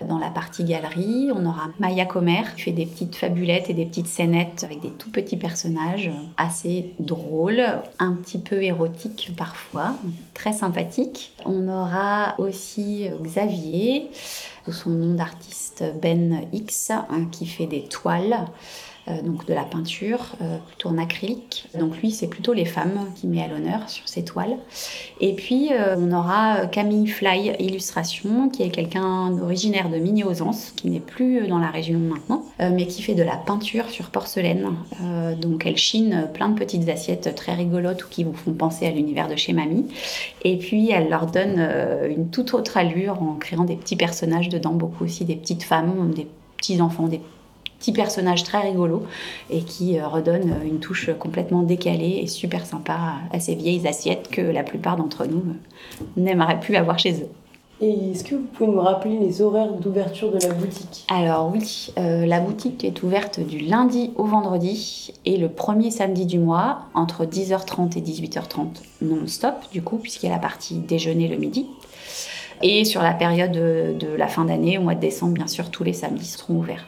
J: Dans la partie galerie, on aura Maya Comer qui fait des petites fabulettes et des petites scénettes avec des tout petits personnages assez drôles, un petit peu érotiques parfois, très sympathiques. On aura aussi Xavier, sous son nom d'artiste Ben X, hein, qui fait des toiles. Euh, donc de la peinture, euh, plutôt en acrylique. Donc lui, c'est plutôt les femmes qui met à l'honneur sur ses toiles. Et puis, euh, on aura Camille Fly Illustration, qui est quelqu'un originaire de Migny-aux-Anses, qui n'est plus dans la région maintenant, mais qui fait de la peinture sur porcelaine. Donc elle chine plein de petites assiettes très rigolotes ou qui vous font penser à l'univers de chez Mamie. Et puis, elle leur donne une toute autre allure en créant des petits personnages dedans, beaucoup aussi des petites femmes, des petits enfants, des petits personnages très rigolos et qui euh, redonnent euh, une touche complètement décalée et super sympa à ces vieilles assiettes que la plupart d'entre nous euh, n'aimeraient plus avoir chez eux.
I: Et est-ce que vous pouvez nous rappeler les horaires d'ouverture de la boutique?
J: Alors oui, euh, la boutique est ouverte du lundi au vendredi et le premier samedi du mois entre 10h30 et 18h30 non-stop du coup puisqu'il y a la partie déjeuner le midi. Et sur la période de, de la fin d'année, au mois de décembre, bien sûr, tous les samedis seront ouverts.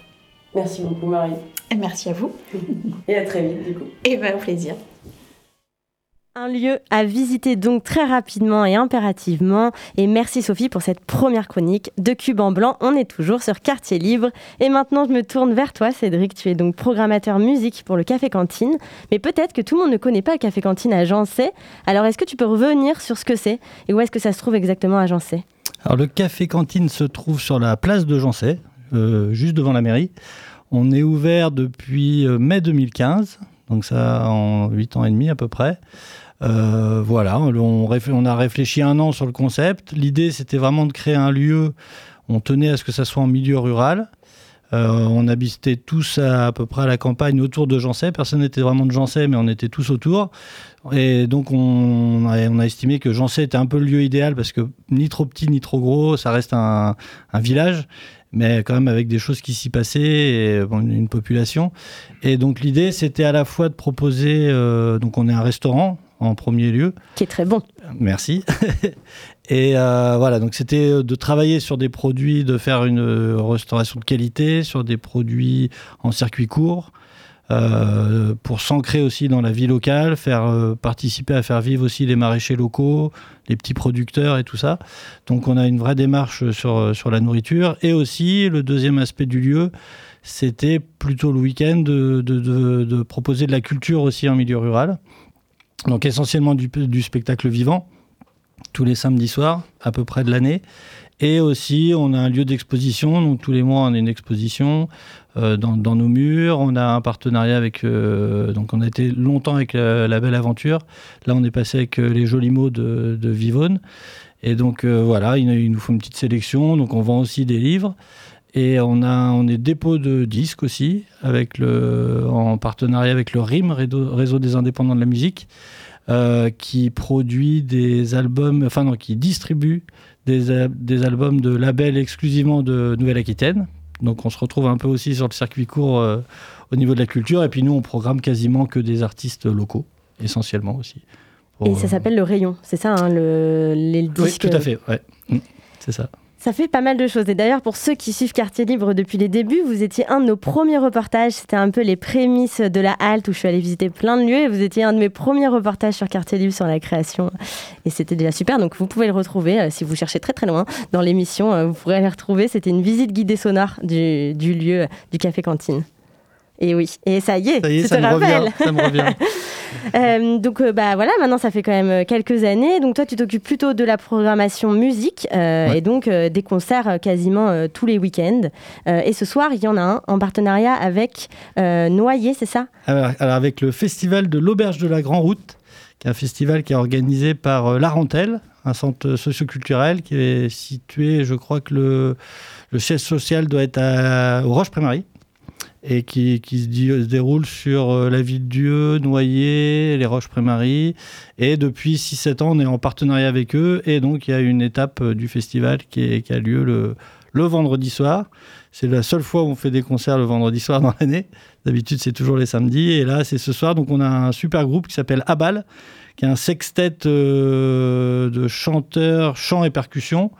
I: Merci beaucoup Marie.
J: Et merci à vous.
I: Et à très vite du coup.
J: Et ben au plaisir.
B: Un lieu à visiter donc très rapidement et impérativement. Et merci Sophie pour cette première chronique de Cube en Blanc. On est toujours sur Quartier Libre. Et maintenant, je me tourne vers toi, Cédric. Tu es donc programmateur musique pour le Café Cantine. Mais peut-être que tout le monde ne connaît pas le Café Cantine à Jancé. Alors, est-ce que tu peux revenir sur ce que c'est? Et où est-ce que ça se trouve exactement à Jancé
K: Alors, le Café Cantine se trouve sur la place de Jancé, euh, juste devant la mairie. On est ouvert depuis euh, mai 2015, donc ça en 8 ans et demi à peu près. Euh, voilà, on, a réfléchi un an sur le concept. L'idée, c'était vraiment de créer un lieu. On tenait à ce que ça soit en milieu rural. Euh, on habitait tous à, peu près à la campagne autour de Jancet. Personne n'était vraiment de Jancet, mais on était tous autour. Et donc, on a, estimé que Jancet était un peu le lieu idéal parce que ni trop petit ni trop gros, ça reste un village mais quand même avec des choses qui s'y passaient et bon, une population. Et donc l'idée, c'était à la fois de proposer, euh, donc on est un restaurant, en premier lieu.
B: Qui est très bon.
K: Merci. Et euh, voilà, donc c'était de travailler sur des produits, de faire une restauration de qualité, sur des produits en circuit court, euh, pour s'ancrer aussi dans la vie locale, faire euh, participer à faire vivre aussi les maraîchers locaux, les petits producteurs et tout ça. Donc on a une vraie démarche sur, sur la nourriture. Et aussi, le deuxième aspect du lieu, c'était plutôt le week-end de, de, de, proposer de la culture aussi en milieu rural. Donc essentiellement du, du, spectacle vivant, tous les samedis soirs, à peu près de l'année. Et aussi, on a un lieu d'exposition, donc tous les mois, on a une exposition euh, dans, dans, nos murs. On a un partenariat avec, euh, donc on a été longtemps avec la, Belle Aventure. Là, on est passé avec euh, les jolis mots de, Vivonne. Et donc euh, voilà, il, nous faut une petite sélection. Donc on vend aussi des livres. Et on, a, on est dépôt de disques aussi, avec le, en partenariat avec le RIM, Réseau des indépendants de la musique, euh, qui produit des albums, enfin non, qui distribue des, des albums de labels exclusivement de Nouvelle-Aquitaine. Donc on se retrouve un peu aussi sur le circuit court euh, au niveau de la culture. Et puis nous, on programme quasiment que des artistes locaux, essentiellement aussi.
B: Pour, Et ça s'appelle le rayon, c'est ça, hein, le, les disques
K: Oui, tout à fait, ouais. c'est ça.
B: Ça fait pas mal de choses. Et d'ailleurs, pour ceux qui suivent Quartier Libre depuis les débuts, vous étiez un de nos premiers reportages. C'était un peu les prémices de la halte où je suis allée visiter plein de lieux. Et vous étiez un de mes premiers reportages sur Quartier Libre sur la création. Et c'était déjà super. Donc vous pouvez le retrouver euh, si vous cherchez très très loin dans l'émission. Euh, vous pourrez le retrouver. C'était une visite guidée sonore du, du lieu du Café Cantine. Et oui, et ça y est,
K: ça, y est, ça
B: te
K: me
B: rappelles.
K: Revient, ça me revient.
B: euh, donc euh, bah voilà, maintenant ça fait quand même quelques années. Donc toi tu t'occupes plutôt de la programmation musique euh, ouais. et donc euh, des concerts quasiment tous les week-ends. et ce soir il y en a un en partenariat avec Noyer, c'est ça?
K: Alors, alors, avec le festival de l'auberge de la Grand Route, qui est un festival qui est organisé par L'Arentelle, un centre socioculturel qui est situé, je crois que le, le siège social doit être à, au Roche-Prémarie et qui, se, déroule sur euh, la ville Dieu, Noyer, les Roches-Prémarie. Et depuis 6-7 ans, on est en partenariat avec eux. Et donc, il y a une étape euh, du festival qui, a lieu le, le vendredi soir. C'est la seule fois où on fait des concerts le vendredi soir dans l'année. D'habitude, c'est toujours les samedis. Et là, c'est ce soir. Donc, on a un super groupe qui s'appelle Abal, qui est un sextet euh, de chanteurs, chants et percussions.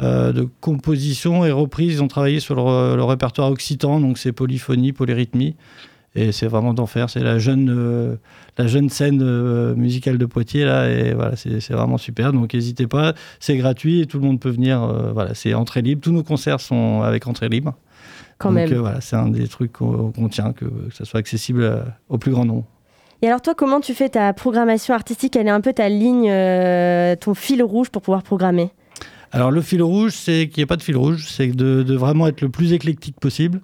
K: Euh, de composition et reprise. Ils ont travaillé sur le, le répertoire occitan, donc c'est polyphonie, polyrythmie. Et c'est vraiment d'enfer. C'est la jeune, euh, la jeune scène euh, musicale de Poitiers, là. Et voilà, c'est vraiment super. Donc n'hésitez pas. C'est gratuit et tout le monde peut venir. Euh, voilà, c'est entrée libre. Tous nos concerts sont avec entrée libre.
B: Quand
K: donc,
B: même.
K: voilà, c'est un des trucs qu'on qu tient, que, que ça soit accessible au plus grand nombre.
B: Et alors toi, comment tu fais ta programmation artistique? Elle est un peu ta ligne, euh, ton fil rouge pour pouvoir programmer?
K: Alors le fil rouge, c'est qu'il n'y ait pas de fil rouge, c'est de, de, vraiment être le plus éclectique possible.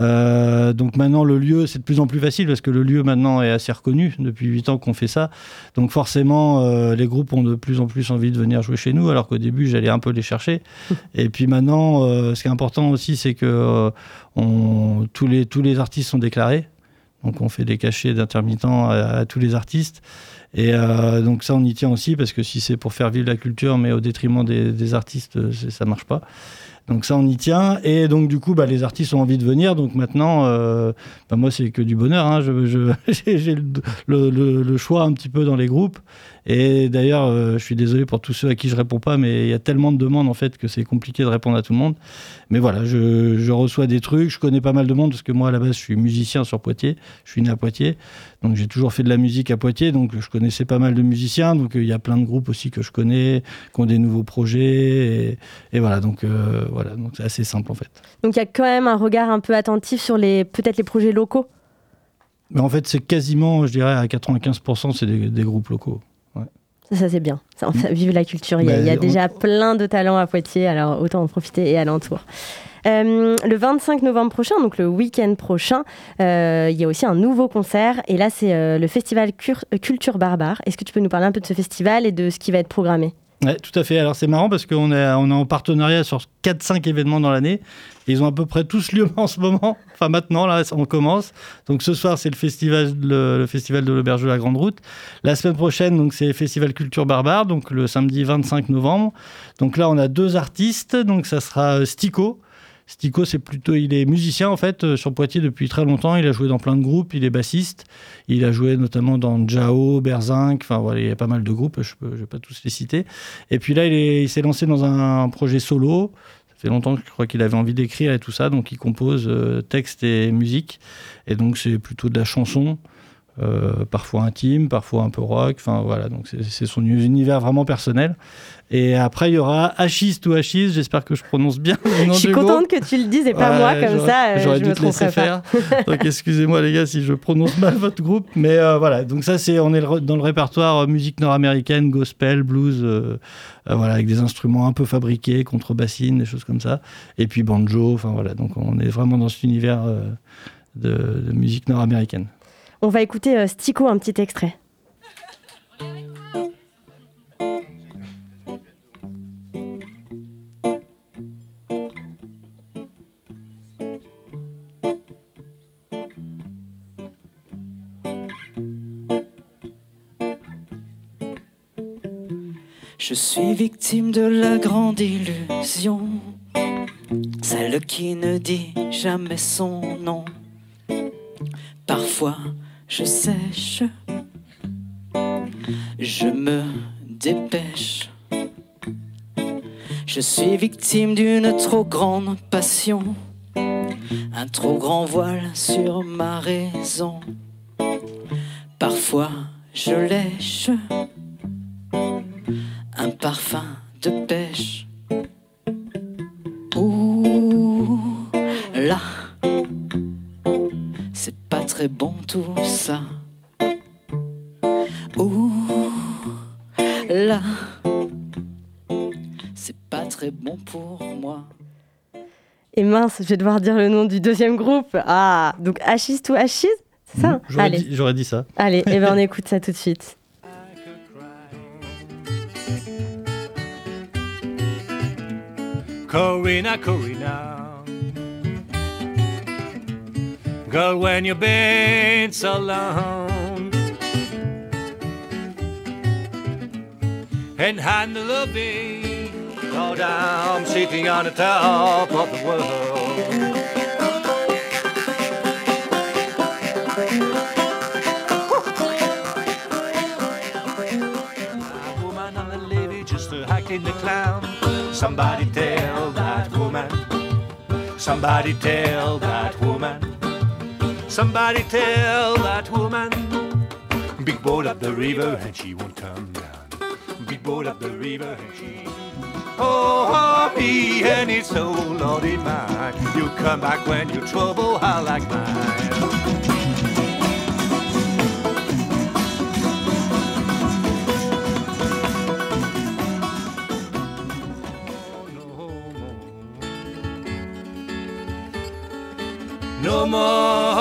K: Euh, donc maintenant le lieu c'est de plus en plus facile parce que le lieu maintenant est assez reconnu. Depuis 8 ans qu'on fait ça. Donc forcément euh, les groupes ont de plus en plus envie de venir jouer chez nous alors qu'au début j'allais un peu les chercher. Et puis maintenant euh, ce qui est important aussi c'est que on, tous, les, tous les artistes sont déclarés. Donc on fait des cachets d'intermittents à, à tous les artistes et euh, donc ça, on y tient aussi parce que si c'est pour faire vivre la culture, mais au détriment des, artistes, ça marche pas. Donc ça, on y tient. Et donc du coup, bah, les artistes ont envie de venir. Donc maintenant, euh, bah, moi, c'est que du bonheur. Hein. J'ai le, choix un petit peu dans les groupes. Et d'ailleurs, euh, je suis désolé pour tous ceux à qui je réponds pas, mais il y a tellement de demandes en fait que c'est compliqué de répondre à tout le monde. Mais voilà, je, je, reçois des trucs, je connais pas mal de monde parce que moi à la base je suis musicien sur Poitiers, je suis né à Poitiers, donc j'ai toujours fait de la musique à Poitiers, donc je connaissais pas mal de musiciens, donc euh, il y a plein de groupes aussi que je connais, qui ont des nouveaux projets, et, voilà, donc euh, voilà, donc c'est assez simple en fait.
B: Donc il y a quand même un regard un peu attentif sur les peut-être les projets locaux?
K: Mais en fait, c'est quasiment, je dirais, à 95%, c'est des, des groupes locaux.
B: Ça, c'est bien. Ça, vive la culture. Il y a, déjà plein de talents à Poitiers, alors autant en profiter et alentour. Euh, le 25 novembre prochain, donc le week-end prochain, euh, il y a aussi un nouveau concert. Et là, c'est euh, le festival Culture Barbare. Est-ce que tu peux nous parler un peu de ce festival et de ce qui va être programmé?
K: Tout à fait. Alors c'est marrant parce qu'on est, en partenariat sur 4-5 événements dans l'année. Ils ont à peu près tous lieu en ce moment. Enfin maintenant, là, on commence. Donc ce soir, c'est le festival, le, festival de l'Auberge de la Grande Route. La semaine prochaine, donc c'est Festival Culture Barbare, donc le samedi 25 novembre. Donc là, on a deux artistes. Donc ça sera euh, Stico, Stico, c'est plutôt, il est musicien en fait euh, sur Poitiers depuis très longtemps. Il a joué dans plein de groupes. Il est bassiste. Il a joué notamment dans Jao, Berzinc. Enfin voilà, il y a pas mal de groupes. Je ne vais pas tous les citer. Et puis là, il s'est lancé dans un projet solo. Ça fait longtemps que je crois qu'il avait envie d'écrire et tout ça. Donc il compose euh, texte et musique. Et donc c'est plutôt de la chanson. Euh, parfois intime, parfois un peu rock. Enfin voilà, donc c'est son univers vraiment personnel. Et après, il y aura Achis ou Achis, j'espère que je prononce bien
B: le nom Je suis contente que tu le dises et pas moi, comme ça, euh,
K: j'aurais dû te laisser faire. donc excusez-moi les gars si je prononce mal votre groupe. Mais euh, voilà, donc ça, c'est on est dans le répertoire musique nord-américaine, gospel, blues, voilà, avec des instruments un peu fabriqués, contrebassines, des choses comme ça. Et puis banjo, enfin voilà, donc on est vraiment dans cet univers de, de musique nord-américaine.
B: On va écouter euh, Stico, un petit extrait.
L: Je suis victime de la grande illusion, celle qui ne dit jamais son nom. Parfois, je sèche, je me dépêche. Je suis victime d'une trop grande passion, un trop grand voile sur ma raison. Parfois je lèche un parfum de pêche. Ça. Ouh là, c'est pas très bon pour moi.
B: Et mince, je vais devoir dire le nom du deuxième groupe. Ah, donc Achis to Achis, c'est ça
K: mmh, J'aurais dit, ça.
B: Allez, et eh ben on écoute ça tout de suite. Corina, Corina. Girl, when you've been so long and had the loving, go down, sitting on the top of the world. the clown. Somebody tell that woman. Somebody tell that woman. Somebody tell that woman, big boat up the river and she won't come down. Big boat up the river and she. Oh, me and it's so lordy mine. You come back when you're trouble, I like mine. No more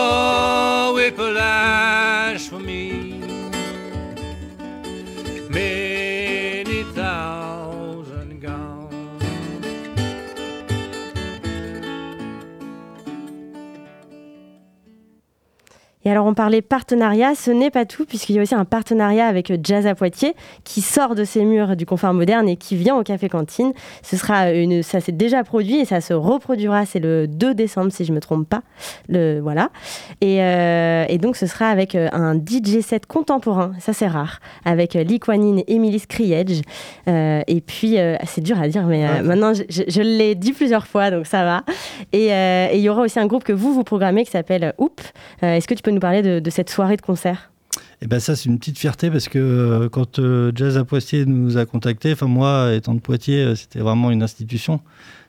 B: alors on parlait partenariat, ce n'est pas tout puisqu'il y a aussi un partenariat avec Jazz à Poitiers qui sort de ses murs du confort moderne et qui vient au Café Cantine. Ce sera une, ça s'est déjà produit et ça se reproduira, c'est le 2 décembre si je me trompe pas. Le, voilà. Et, euh, et donc ce sera avec euh, un DJ set contemporain, ça c'est rare, avec Lee Kuan Yin et Emily Skriedge. Euh, et puis c'est dur à dire, mais maintenant je, je, je l'ai dit plusieurs fois, donc ça va. Et il y aura aussi un groupe que vous vous programmez qui s'appelle Hoop. Est-ce que tu peux nous parler de, cette soirée de concert
K: eh ben ça, c'est une petite fierté parce que euh, quand euh, Jazz à Poitiers nous a contactés, enfin moi, étant de Poitiers, euh, c'était vraiment une institution,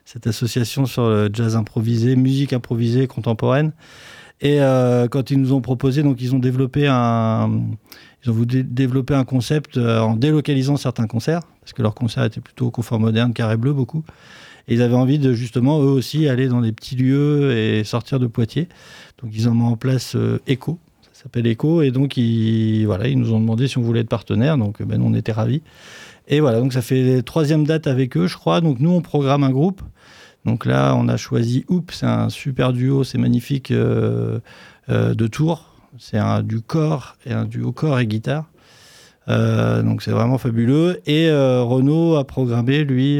K: cette association sur le jazz improvisé, musique improvisée contemporaine. Et quand ils nous ont proposé, donc ils ont développé un, ils ont un concept en délocalisant certains concerts, parce que leurs concerts étaient plutôt au confort moderne, carré bleu beaucoup. Et ils avaient envie de justement eux aussi aller dans des petits lieux et sortir de Poitiers. Donc ils ont mis en place Echo, s'appelle Echo. Et donc, ils, voilà, ils nous ont demandé si on voulait être partenaire. Donc, ben, on était ravis. Et voilà, donc ça fait troisième date avec eux, je crois. Donc, nous, on programme un groupe. Donc là, on a choisi Oups, c'est un super duo, c'est magnifique euh, euh, de tours. C'est un duo corps et guitare. Euh, donc c'est vraiment fabuleux. Et Renaud a programmé, lui,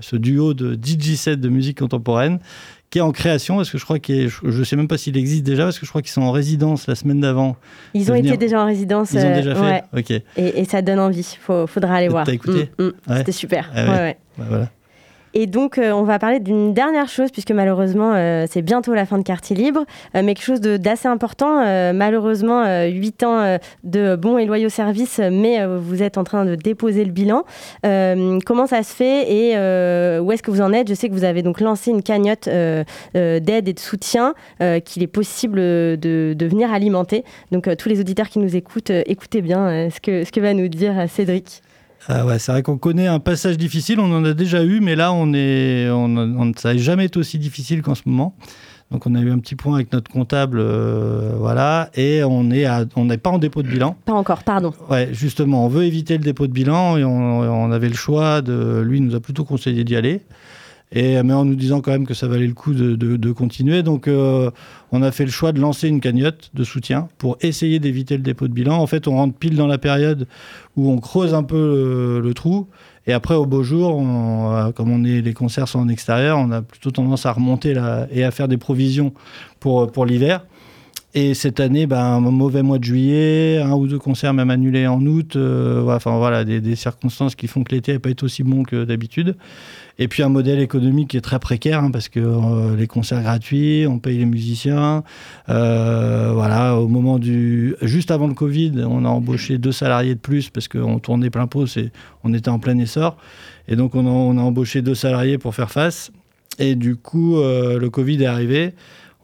K: ce duo de DJ set de musique contemporaine qui est en création, parce que je crois que je ne sais même pas s'il existe déjà, parce que je crois qu'ils sont en résidence la semaine d'avant.
B: Ils ont été déjà en résidence.
K: Ils ont déjà fait. Ok.
B: Et, ça donne envie. Il faudra aller voir.
K: T'as écouté
B: mm, mm. C'était super.
K: Ah
B: ouais. ouais.
K: Bah, voilà.
B: Et donc, euh, on va parler d'une dernière chose, puisque malheureusement, euh, c'est bientôt la fin de Quartier Libre, euh, mais quelque chose d'assez important. malheureusement, 8 ans de bons et loyaux services, mais vous êtes en train de déposer le bilan. comment ça se fait et où est-ce que vous en êtes? Je sais que vous avez donc lancé une cagnotte d'aide et de soutien qu'il est possible de, venir alimenter. Donc, tous les auditeurs qui nous écoutent, écoutez bien ce que va nous dire Cédric.
K: Ah ouais, c'est vrai qu'on connaît un passage difficile, on en a déjà eu, mais là, on est, on, ça n'a jamais été aussi difficile qu'en ce moment. Donc, on a eu un petit point avec notre comptable, euh, voilà, et on est on n'est pas en dépôt de bilan.
B: Pas encore, pardon.
K: Ouais, justement, on veut éviter le dépôt de bilan et on, on avait le choix de, lui, nous a plutôt conseillé d'y aller. Et, mais en nous disant quand même que ça valait le coup de, continuer. Donc, euh, on a fait le choix de lancer une cagnotte de soutien pour essayer d'éviter le dépôt de bilan. En fait, on rentre pile dans la période où on creuse un peu le, trou. Et après, au beau jour, euh, comme on est, les concerts sont en extérieur, on a plutôt tendance à remonter là, et à faire des provisions pour, pour l'hiver. Et cette année, ben, un mauvais mois de juillet, un ou deux concerts même annulés en août. Euh, enfin voilà, des, circonstances qui font que l'été n'a pas été aussi bon que d'habitude. Et puis un modèle économique qui est très précaire hein, parce que euh, les concerts gratuits, on paye les musiciens. Euh, voilà, au moment du, juste avant le Covid, on a embauché deux salariés de plus parce qu'on tournait plein pot, et on était en plein essor. Et donc on a, embauché deux salariés pour faire face. Et du coup, euh, le Covid est arrivé.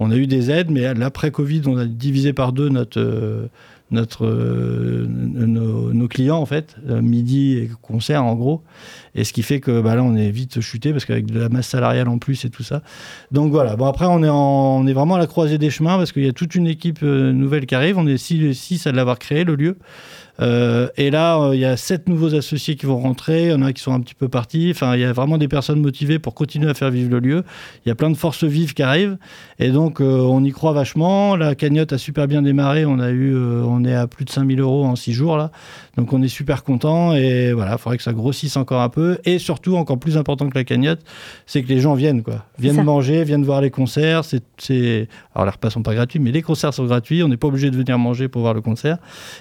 K: On a eu des aides, mais l'après Covid, on a divisé par deux notre notre, euh, nos, clients, en fait, euh, midi et concert, en gros. Et ce qui fait que bah, là, on est vite chuté parce qu'avec de la masse salariale en plus et tout ça. Donc voilà. Bon, après, on est, on est vraiment à la croisée des chemins parce qu'il y a toute une équipe euh, nouvelle qui arrive. On est six, six à l'avoir créé, le lieu. Euh, et là, euh, il y a sept nouveaux associés qui vont rentrer. Il y en a qui sont un petit peu partis. Enfin, il y a vraiment des personnes motivées pour continuer à faire vivre le lieu. Il y a plein de forces vives qui arrivent. Et donc, euh, on y croit vachement. La cagnotte a super bien démarré. On a eu, on est à plus de 5000 euros en six jours là. Donc, on est super content. Et voilà, il faudrait que ça grossisse encore un peu. Et surtout, encore plus important que la cagnotte, c'est que les gens viennent, quoi. Viennent manger, viennent voir les concerts. C'est, alors les repas sont pas gratuits, mais les concerts sont gratuits. On n'est pas obligé de venir manger pour voir le concert.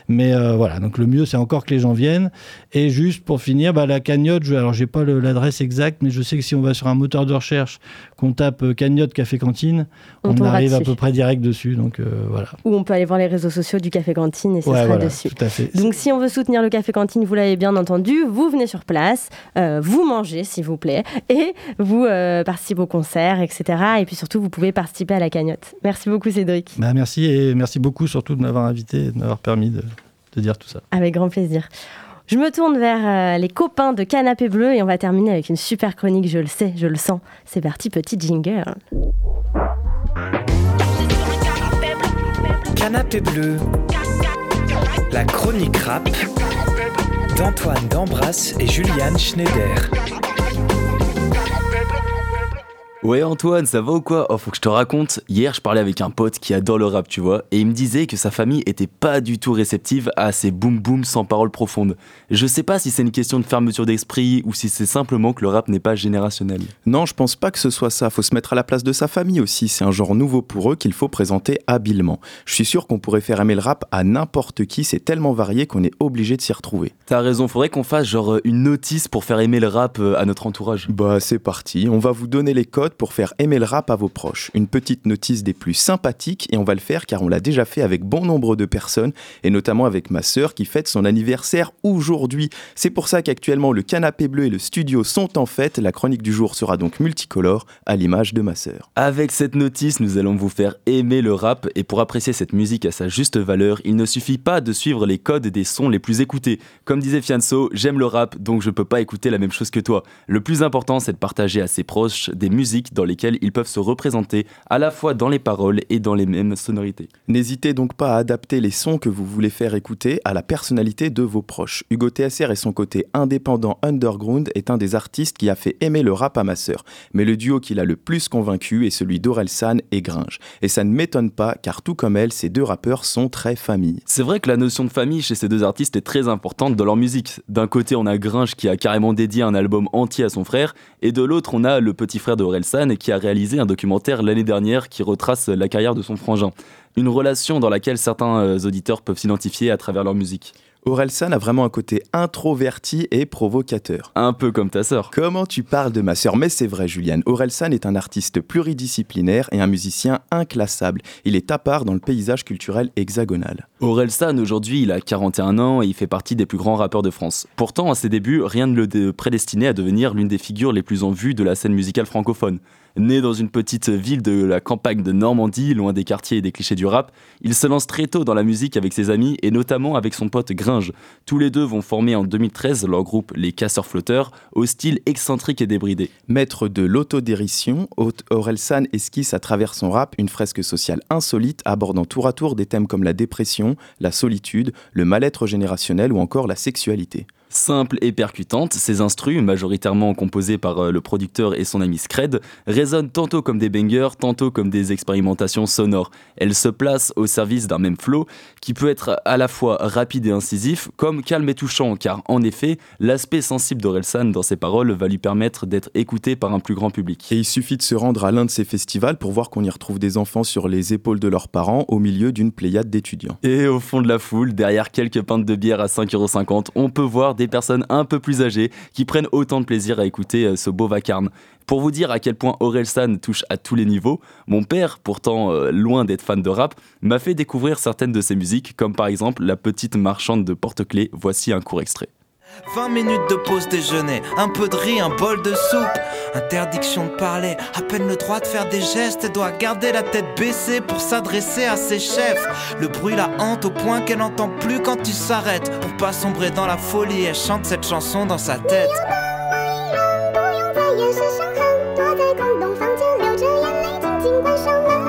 K: Mais voilà. Donc le mieux, c'est encore que les gens viennent. Et juste pour finir, bah, la cagnotte, je, alors j'ai pas l'adresse exacte, mais je sais que si on va sur un moteur de recherche, qu'on tape euh, cagnotte café cantine, on, arrive à peu près direct dessus. Donc euh, voilà.
B: Ou on peut aller voir les réseaux sociaux du café cantine et ce sera dessus.
K: Tout à fait.
B: Donc si on veut soutenir le café cantine, vous l'avez bien entendu, vous venez sur place, euh, vous mangez s'il vous plaît, et vous participez au concert, etc. Et puis surtout, vous pouvez participer à la cagnotte. Merci beaucoup Cédric.
K: Bah, merci et merci beaucoup surtout de m'avoir invité et de m'avoir permis de de dire tout ça.
B: Avec grand plaisir. Je me tourne vers euh, les copains de Canapé Bleu et on va terminer avec une super chronique, je le sais, je le sens. C'est parti, petit jingle.
A: Canapé Bleu, la chronique rap d'Antoine D'Ambras et Juliane Schneider.
M: Ouais Antoine, ça va ou quoi? Oh faut que je te raconte, hier je parlais avec un pote qui adore le rap tu vois, et il me disait que sa famille était pas du tout réceptive à ces boom boom sans paroles profondes. Je sais pas si c'est une question de fermeture d'esprit ou si c'est simplement que le rap n'est pas générationnel.
N: Non, je pense pas que ce soit ça, faut se mettre à la place de sa famille aussi, c'est un genre nouveau pour eux qu'il faut présenter habilement. Je suis sûr qu'on pourrait faire aimer le rap à n'importe qui, c'est tellement varié qu'on est obligé de s'y retrouver.
M: T'as raison, faudrait qu'on fasse genre une notice pour faire aimer le rap euh, à notre entourage.
N: Bah c'est parti, on va vous donner les codes pour faire aimer le rap à vos proches. Une petite notice des plus sympathiques et on va le faire car on l'a déjà fait avec bon nombre de personnes et notamment avec ma sœur qui fête son anniversaire aujourd'hui. C'est pour ça qu'actuellement le canapé bleu et le studio sont en fête. La chronique du jour sera donc multicolore à l'image de ma sœur.
M: Avec cette notice, nous allons vous faire aimer le rap et pour apprécier cette musique à sa juste valeur, il ne suffit pas de suivre les codes des sons les plus écoutés. Comme disait Fianso, j'aime le rap donc je peux pas écouter la même chose que toi. Le plus important c'est de partager à ses proches des musiques dans lesquelles ils peuvent se représenter à la fois dans les paroles et dans les mêmes sonorités.
N: N'hésitez donc pas à adapter les sons que vous voulez faire écouter à la personnalité de vos proches. Hugo TSR et son côté indépendant underground est un des artistes qui a fait aimer le rap à ma sœur. Mais le duo qui l'a le plus convaincu est celui d'Orelsan et Gringe. Et ça ne m'étonne pas car tout comme elle, ces deux rappeurs sont très famille.
M: C'est vrai que la notion de famille chez ces deux artistes est très importante dans leur musique. D'un côté, on a Gringe qui a carrément dédié un album entier à son frère, et de l'autre, on a le petit frère d'Orelsan qui a réalisé un documentaire l'année dernière qui retrace la carrière de son frangin. Une relation dans laquelle certains euh, auditeurs peuvent s'identifier à travers leur musique.
N: Orelsan a vraiment un côté introverti et provocateur.
M: Un peu comme ta sœur.
N: Comment tu parles de ma sœur? Mais c'est vrai, Juliane. Orelsan est un artiste pluridisciplinaire et un musicien inclassable. Il est à part dans le paysage culturel hexagonal.
M: Orelsan, aujourd'hui, il a 41 ans et il fait partie des plus grands rappeurs de France. Pourtant, à ses débuts, rien ne le prédestinait à devenir l'une des figures les plus en vue de la scène musicale francophone. Né dans une petite ville de la campagne de Normandie, loin des quartiers et des clichés du rap, il se lance très tôt dans la musique avec ses amis et notamment avec son pote Gringe. Tous les deux vont former en 2013 leur groupe Les Casseurs Flotteurs, au style excentrique et débridé.
N: Maître de l'autodérision, Orelsan esquisse à travers son rap une fresque sociale insolite abordant tour à tour des thèmes comme la dépression, la solitude, le mal-être générationnel ou encore la sexualité.
M: Simple et percutante, ces instrus, majoritairement composés par euh, le producteur et son ami Scred, résonnent tantôt comme des bangers, tantôt comme des expérimentations sonores. Elles se placent au service d'un même flow qui peut être à la fois rapide et incisif, comme calme et touchant, car en effet, l'aspect sensible d'Orelsan dans ses paroles va lui permettre d'être écouté par un plus grand public.
N: Et il suffit de se rendre à l'un de ces festivals pour voir qu'on y retrouve des enfants sur les épaules de leurs parents au milieu d'une pléiade d'étudiants.
M: Et au fond de la foule, derrière quelques pintes de bière à 5,50€, on peut voir des personnes un peu plus âgées qui prennent autant de plaisir à écouter euh, ce beau vacarme. Pour vous dire à quel point Orelsan touche à tous les niveaux, mon père, pourtant euh, loin d'être fan de rap, m'a fait découvrir certaines de ses musiques, comme par exemple La petite marchande de porte-clés. Voici un court extrait.
O: 20 minutes de pause déjeuner, un peu de riz, un bol de soupe. Interdiction de parler, à peine le droit de faire des gestes. Elle doit garder la tête baissée pour s'adresser à ses chefs. Le bruit la hante au point qu'elle n'entend plus quand tu s'arrêtes. Pour pas sombrer dans la folie, elle chante cette chanson dans sa tête.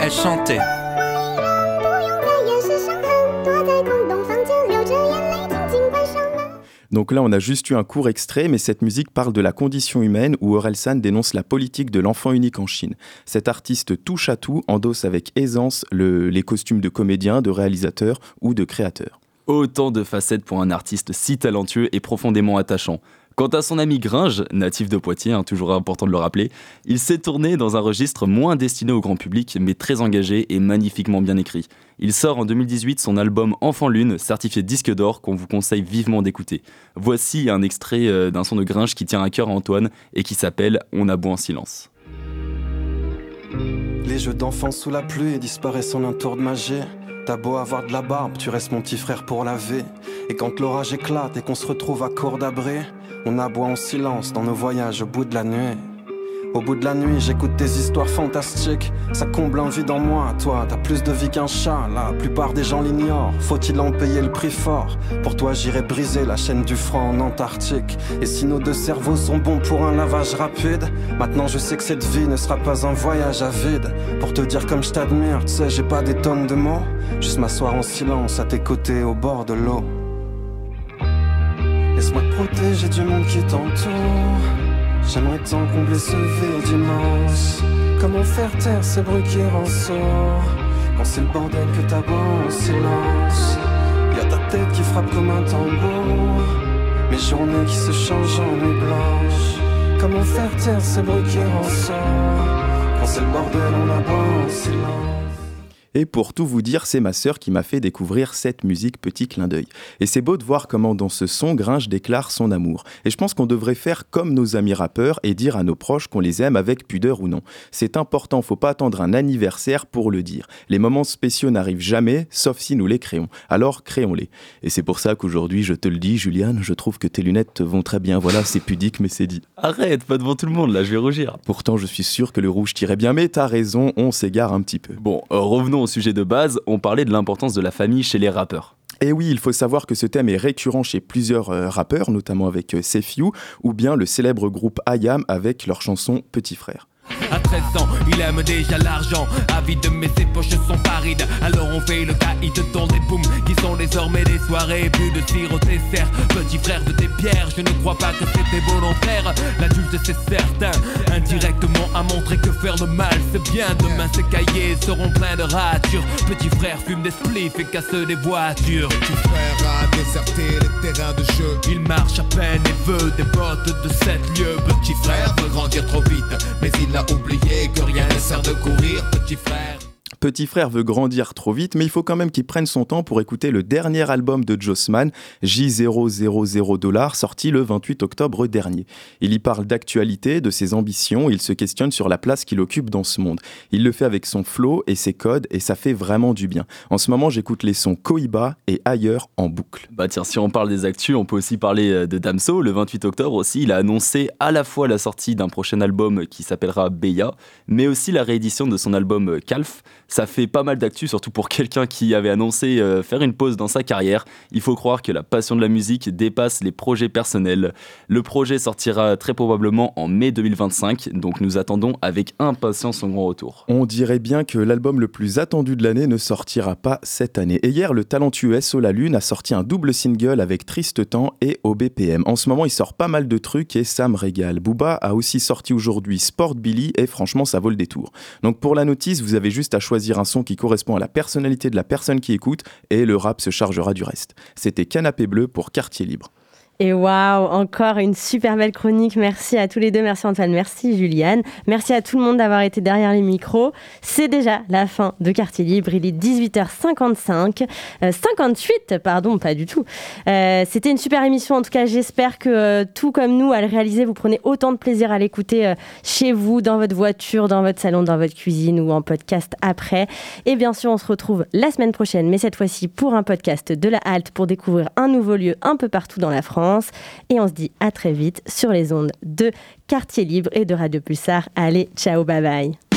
O: Elle chantait.
N: Donc là, on a juste eu un court extrait, mais cette musique parle de la condition humaine où Orelsan dénonce la politique de l'enfant unique en Chine. Cet artiste touche à tout, endosse avec aisance le- les costumes de comédien, de réalisateur ou de créateur.
M: Autant de facettes pour un artiste si talentueux et profondément attachant. Quant à son ami Gringe, natif de Poitiers, hein, toujours important de le rappeler, il s'est tourné dans un registre moins destiné au grand public, mais très engagé et magnifiquement bien écrit. Il sort en 2018 son album Enfant Lune, certifié disque d'or, qu'on vous conseille vivement d'écouter. Voici un extrait euh, d'un son de Gringe qui tient à cœur à Antoine et qui s'appelle On a beau en silence.
P: Les jeux d'enfants sous la pluie disparaissent en un tour de magie. T'as beau avoir de la barbe, tu restes mon petit frère pour laver. Et quand l'orage éclate et qu'on se retrouve à court d'abri, on aboie en silence dans nos voyages au bout de la nuit. Au bout de la nuit, j'écoute des histoires fantastiques. Ça comble un vide en moi. Toi, t'as plus de vie qu'un chat. La plupart des gens l'ignorent. Faut-il en payer le prix fort? Pour toi, j'irai briser la chaîne du franc en Antarctique. Et si nos deux cerveaux sont bons pour un lavage rapide, maintenant je sais que cette vie ne sera pas un voyage à vide. Pour te dire comme je t'admire, tu sais, j'ai pas des tonnes de mots. Juste m'asseoir en silence à tes côtés au bord de l'eau. Laisse-moi te protéger du monde qui t'entoure. J'aimerais tant combler ce vide immense. Comment faire taire ces bruits qui ressortent Quand c'est le bordel que t'aboies en silence. Y'a ta tête qui frappe comme un tambour. Mes journées qui se changent en nuit blanche. Comment faire taire ces bruits qui ressortent Quand c'est le bordel on aboie en silence
N: Et pour tout vous dire, c'est ma sœur qui m'a fait découvrir cette musique Petit clin d'œil. Et c'est beau de voir comment dans ce son, Gringe déclare son amour. Et je pense qu'on devrait faire comme nos amis rappeurs et dire à nos proches qu'on les aime avec pudeur ou non. C'est important, faut pas attendre un anniversaire pour le dire. Les moments spéciaux n'arrivent jamais, sauf si nous les créons. Alors créons-les. Et c'est pour ça qu'aujourd'hui, je te le dis, Juliane, je trouve que tes lunettes te vont très bien. Voilà, c'est pudique, mais c'est dit.
M: Arrête, pas devant tout le monde, là, je vais rougir.
N: Pourtant, je suis sûr que le rouge tirait bien, mais t'as raison, on s'égare un petit peu.
M: Bon, euh, revenons au sujet de base, on parlait de l'importance de la famille chez les rappeurs.
N: Et oui, il faut savoir que ce thème est récurrent chez plusieurs euh, rappeurs, notamment avec euh, Sefiu, ou bien le célèbre groupe IAM avec leur chanson Petit Frère.
Q: À 13 ans, il aime déjà l'argent. Avide, mais ses poches sont parides. Alors on fait le caïd dans des booms désormais des soirées. Plus de sirop dessert. Petit frère de tes pierres, je ne crois pas que c'était volontaire. L'adulte, c'est certain. Indirectement a montré que faire le mal, c'est bien. Demain, ces cahiers seront pleins de ratures. Petit frère fume des spliffs et casse des voitures.
R: Petit frère a déserté le terrain de jeu.
Q: Il marche à peine et veut des bottes de 7 lieues. Petit frère veut grandir trop vite, mais il a oublié que rien ne sert de courir, petit frère.
N: Petit frère veut grandir trop vite, mais il faut quand même qu'il prenne son temps pour écouter le dernier album de Jossman, J000 dollars, sorti le 28 octobre dernier. Il y parle d'actualité, de ses ambitions, il se questionne sur la place qu'il occupe dans ce monde. Il le fait avec son flow et ses codes, et ça fait vraiment du bien. En ce moment, j'écoute les sons Koiba et ailleurs en boucle.
M: Bah tiens, si on parle des actus, on peut aussi parler euh, de Damso. Le 28 octobre aussi, il a annoncé à la fois la sortie d'un prochain album qui s'appellera Beya, mais aussi la réédition de son album euh, Calf. Ça fait pas mal d'actu, surtout pour quelqu'un qui avait annoncé euh, faire une pause dans sa carrière. Il faut croire que la passion de la musique dépasse les projets personnels. Le projet sortira très probablement en mai 2025, donc nous attendons avec impatience son grand retour.
N: On dirait bien que l'album le plus attendu de l'année ne sortira pas cette année. Et hier, le talentueux SO La Lune a sorti un double single avec Triste Temps et OBPM. En ce moment, il sort pas mal de trucs et ça me régale. Booba a aussi sorti aujourd'hui Sport Billy et franchement, ça vaut le détour. Donc pour la notice, vous avez juste à choisir un son qui correspond à la personnalité de la personne qui écoute et le rap se chargera du reste. C'était Canapé Bleu pour Quartier Libre.
B: Et waouh, encore une super belle chronique. Merci à tous les deux. Merci Antoine, merci Juliane. Merci à tout le monde d'avoir été derrière les micros. C'est déjà la fin de Quartier Libre. Il est 18h55. 58, pardon, pas du tout. Euh, C'était une super émission. En tout cas, j'espère que euh, tout comme nous, à le réaliser, vous prenez autant de plaisir à l'écouter euh, chez vous, dans votre voiture, dans votre salon, dans votre cuisine ou en podcast après. Et bien sûr, on se retrouve la semaine prochaine, mais cette fois-ci pour un podcast de la halte pour découvrir un nouveau lieu un peu partout dans la France. Et on se dit à très vite sur les ondes de Quartier Libre et de Radio Pulsar. Allez, ciao, bye bye.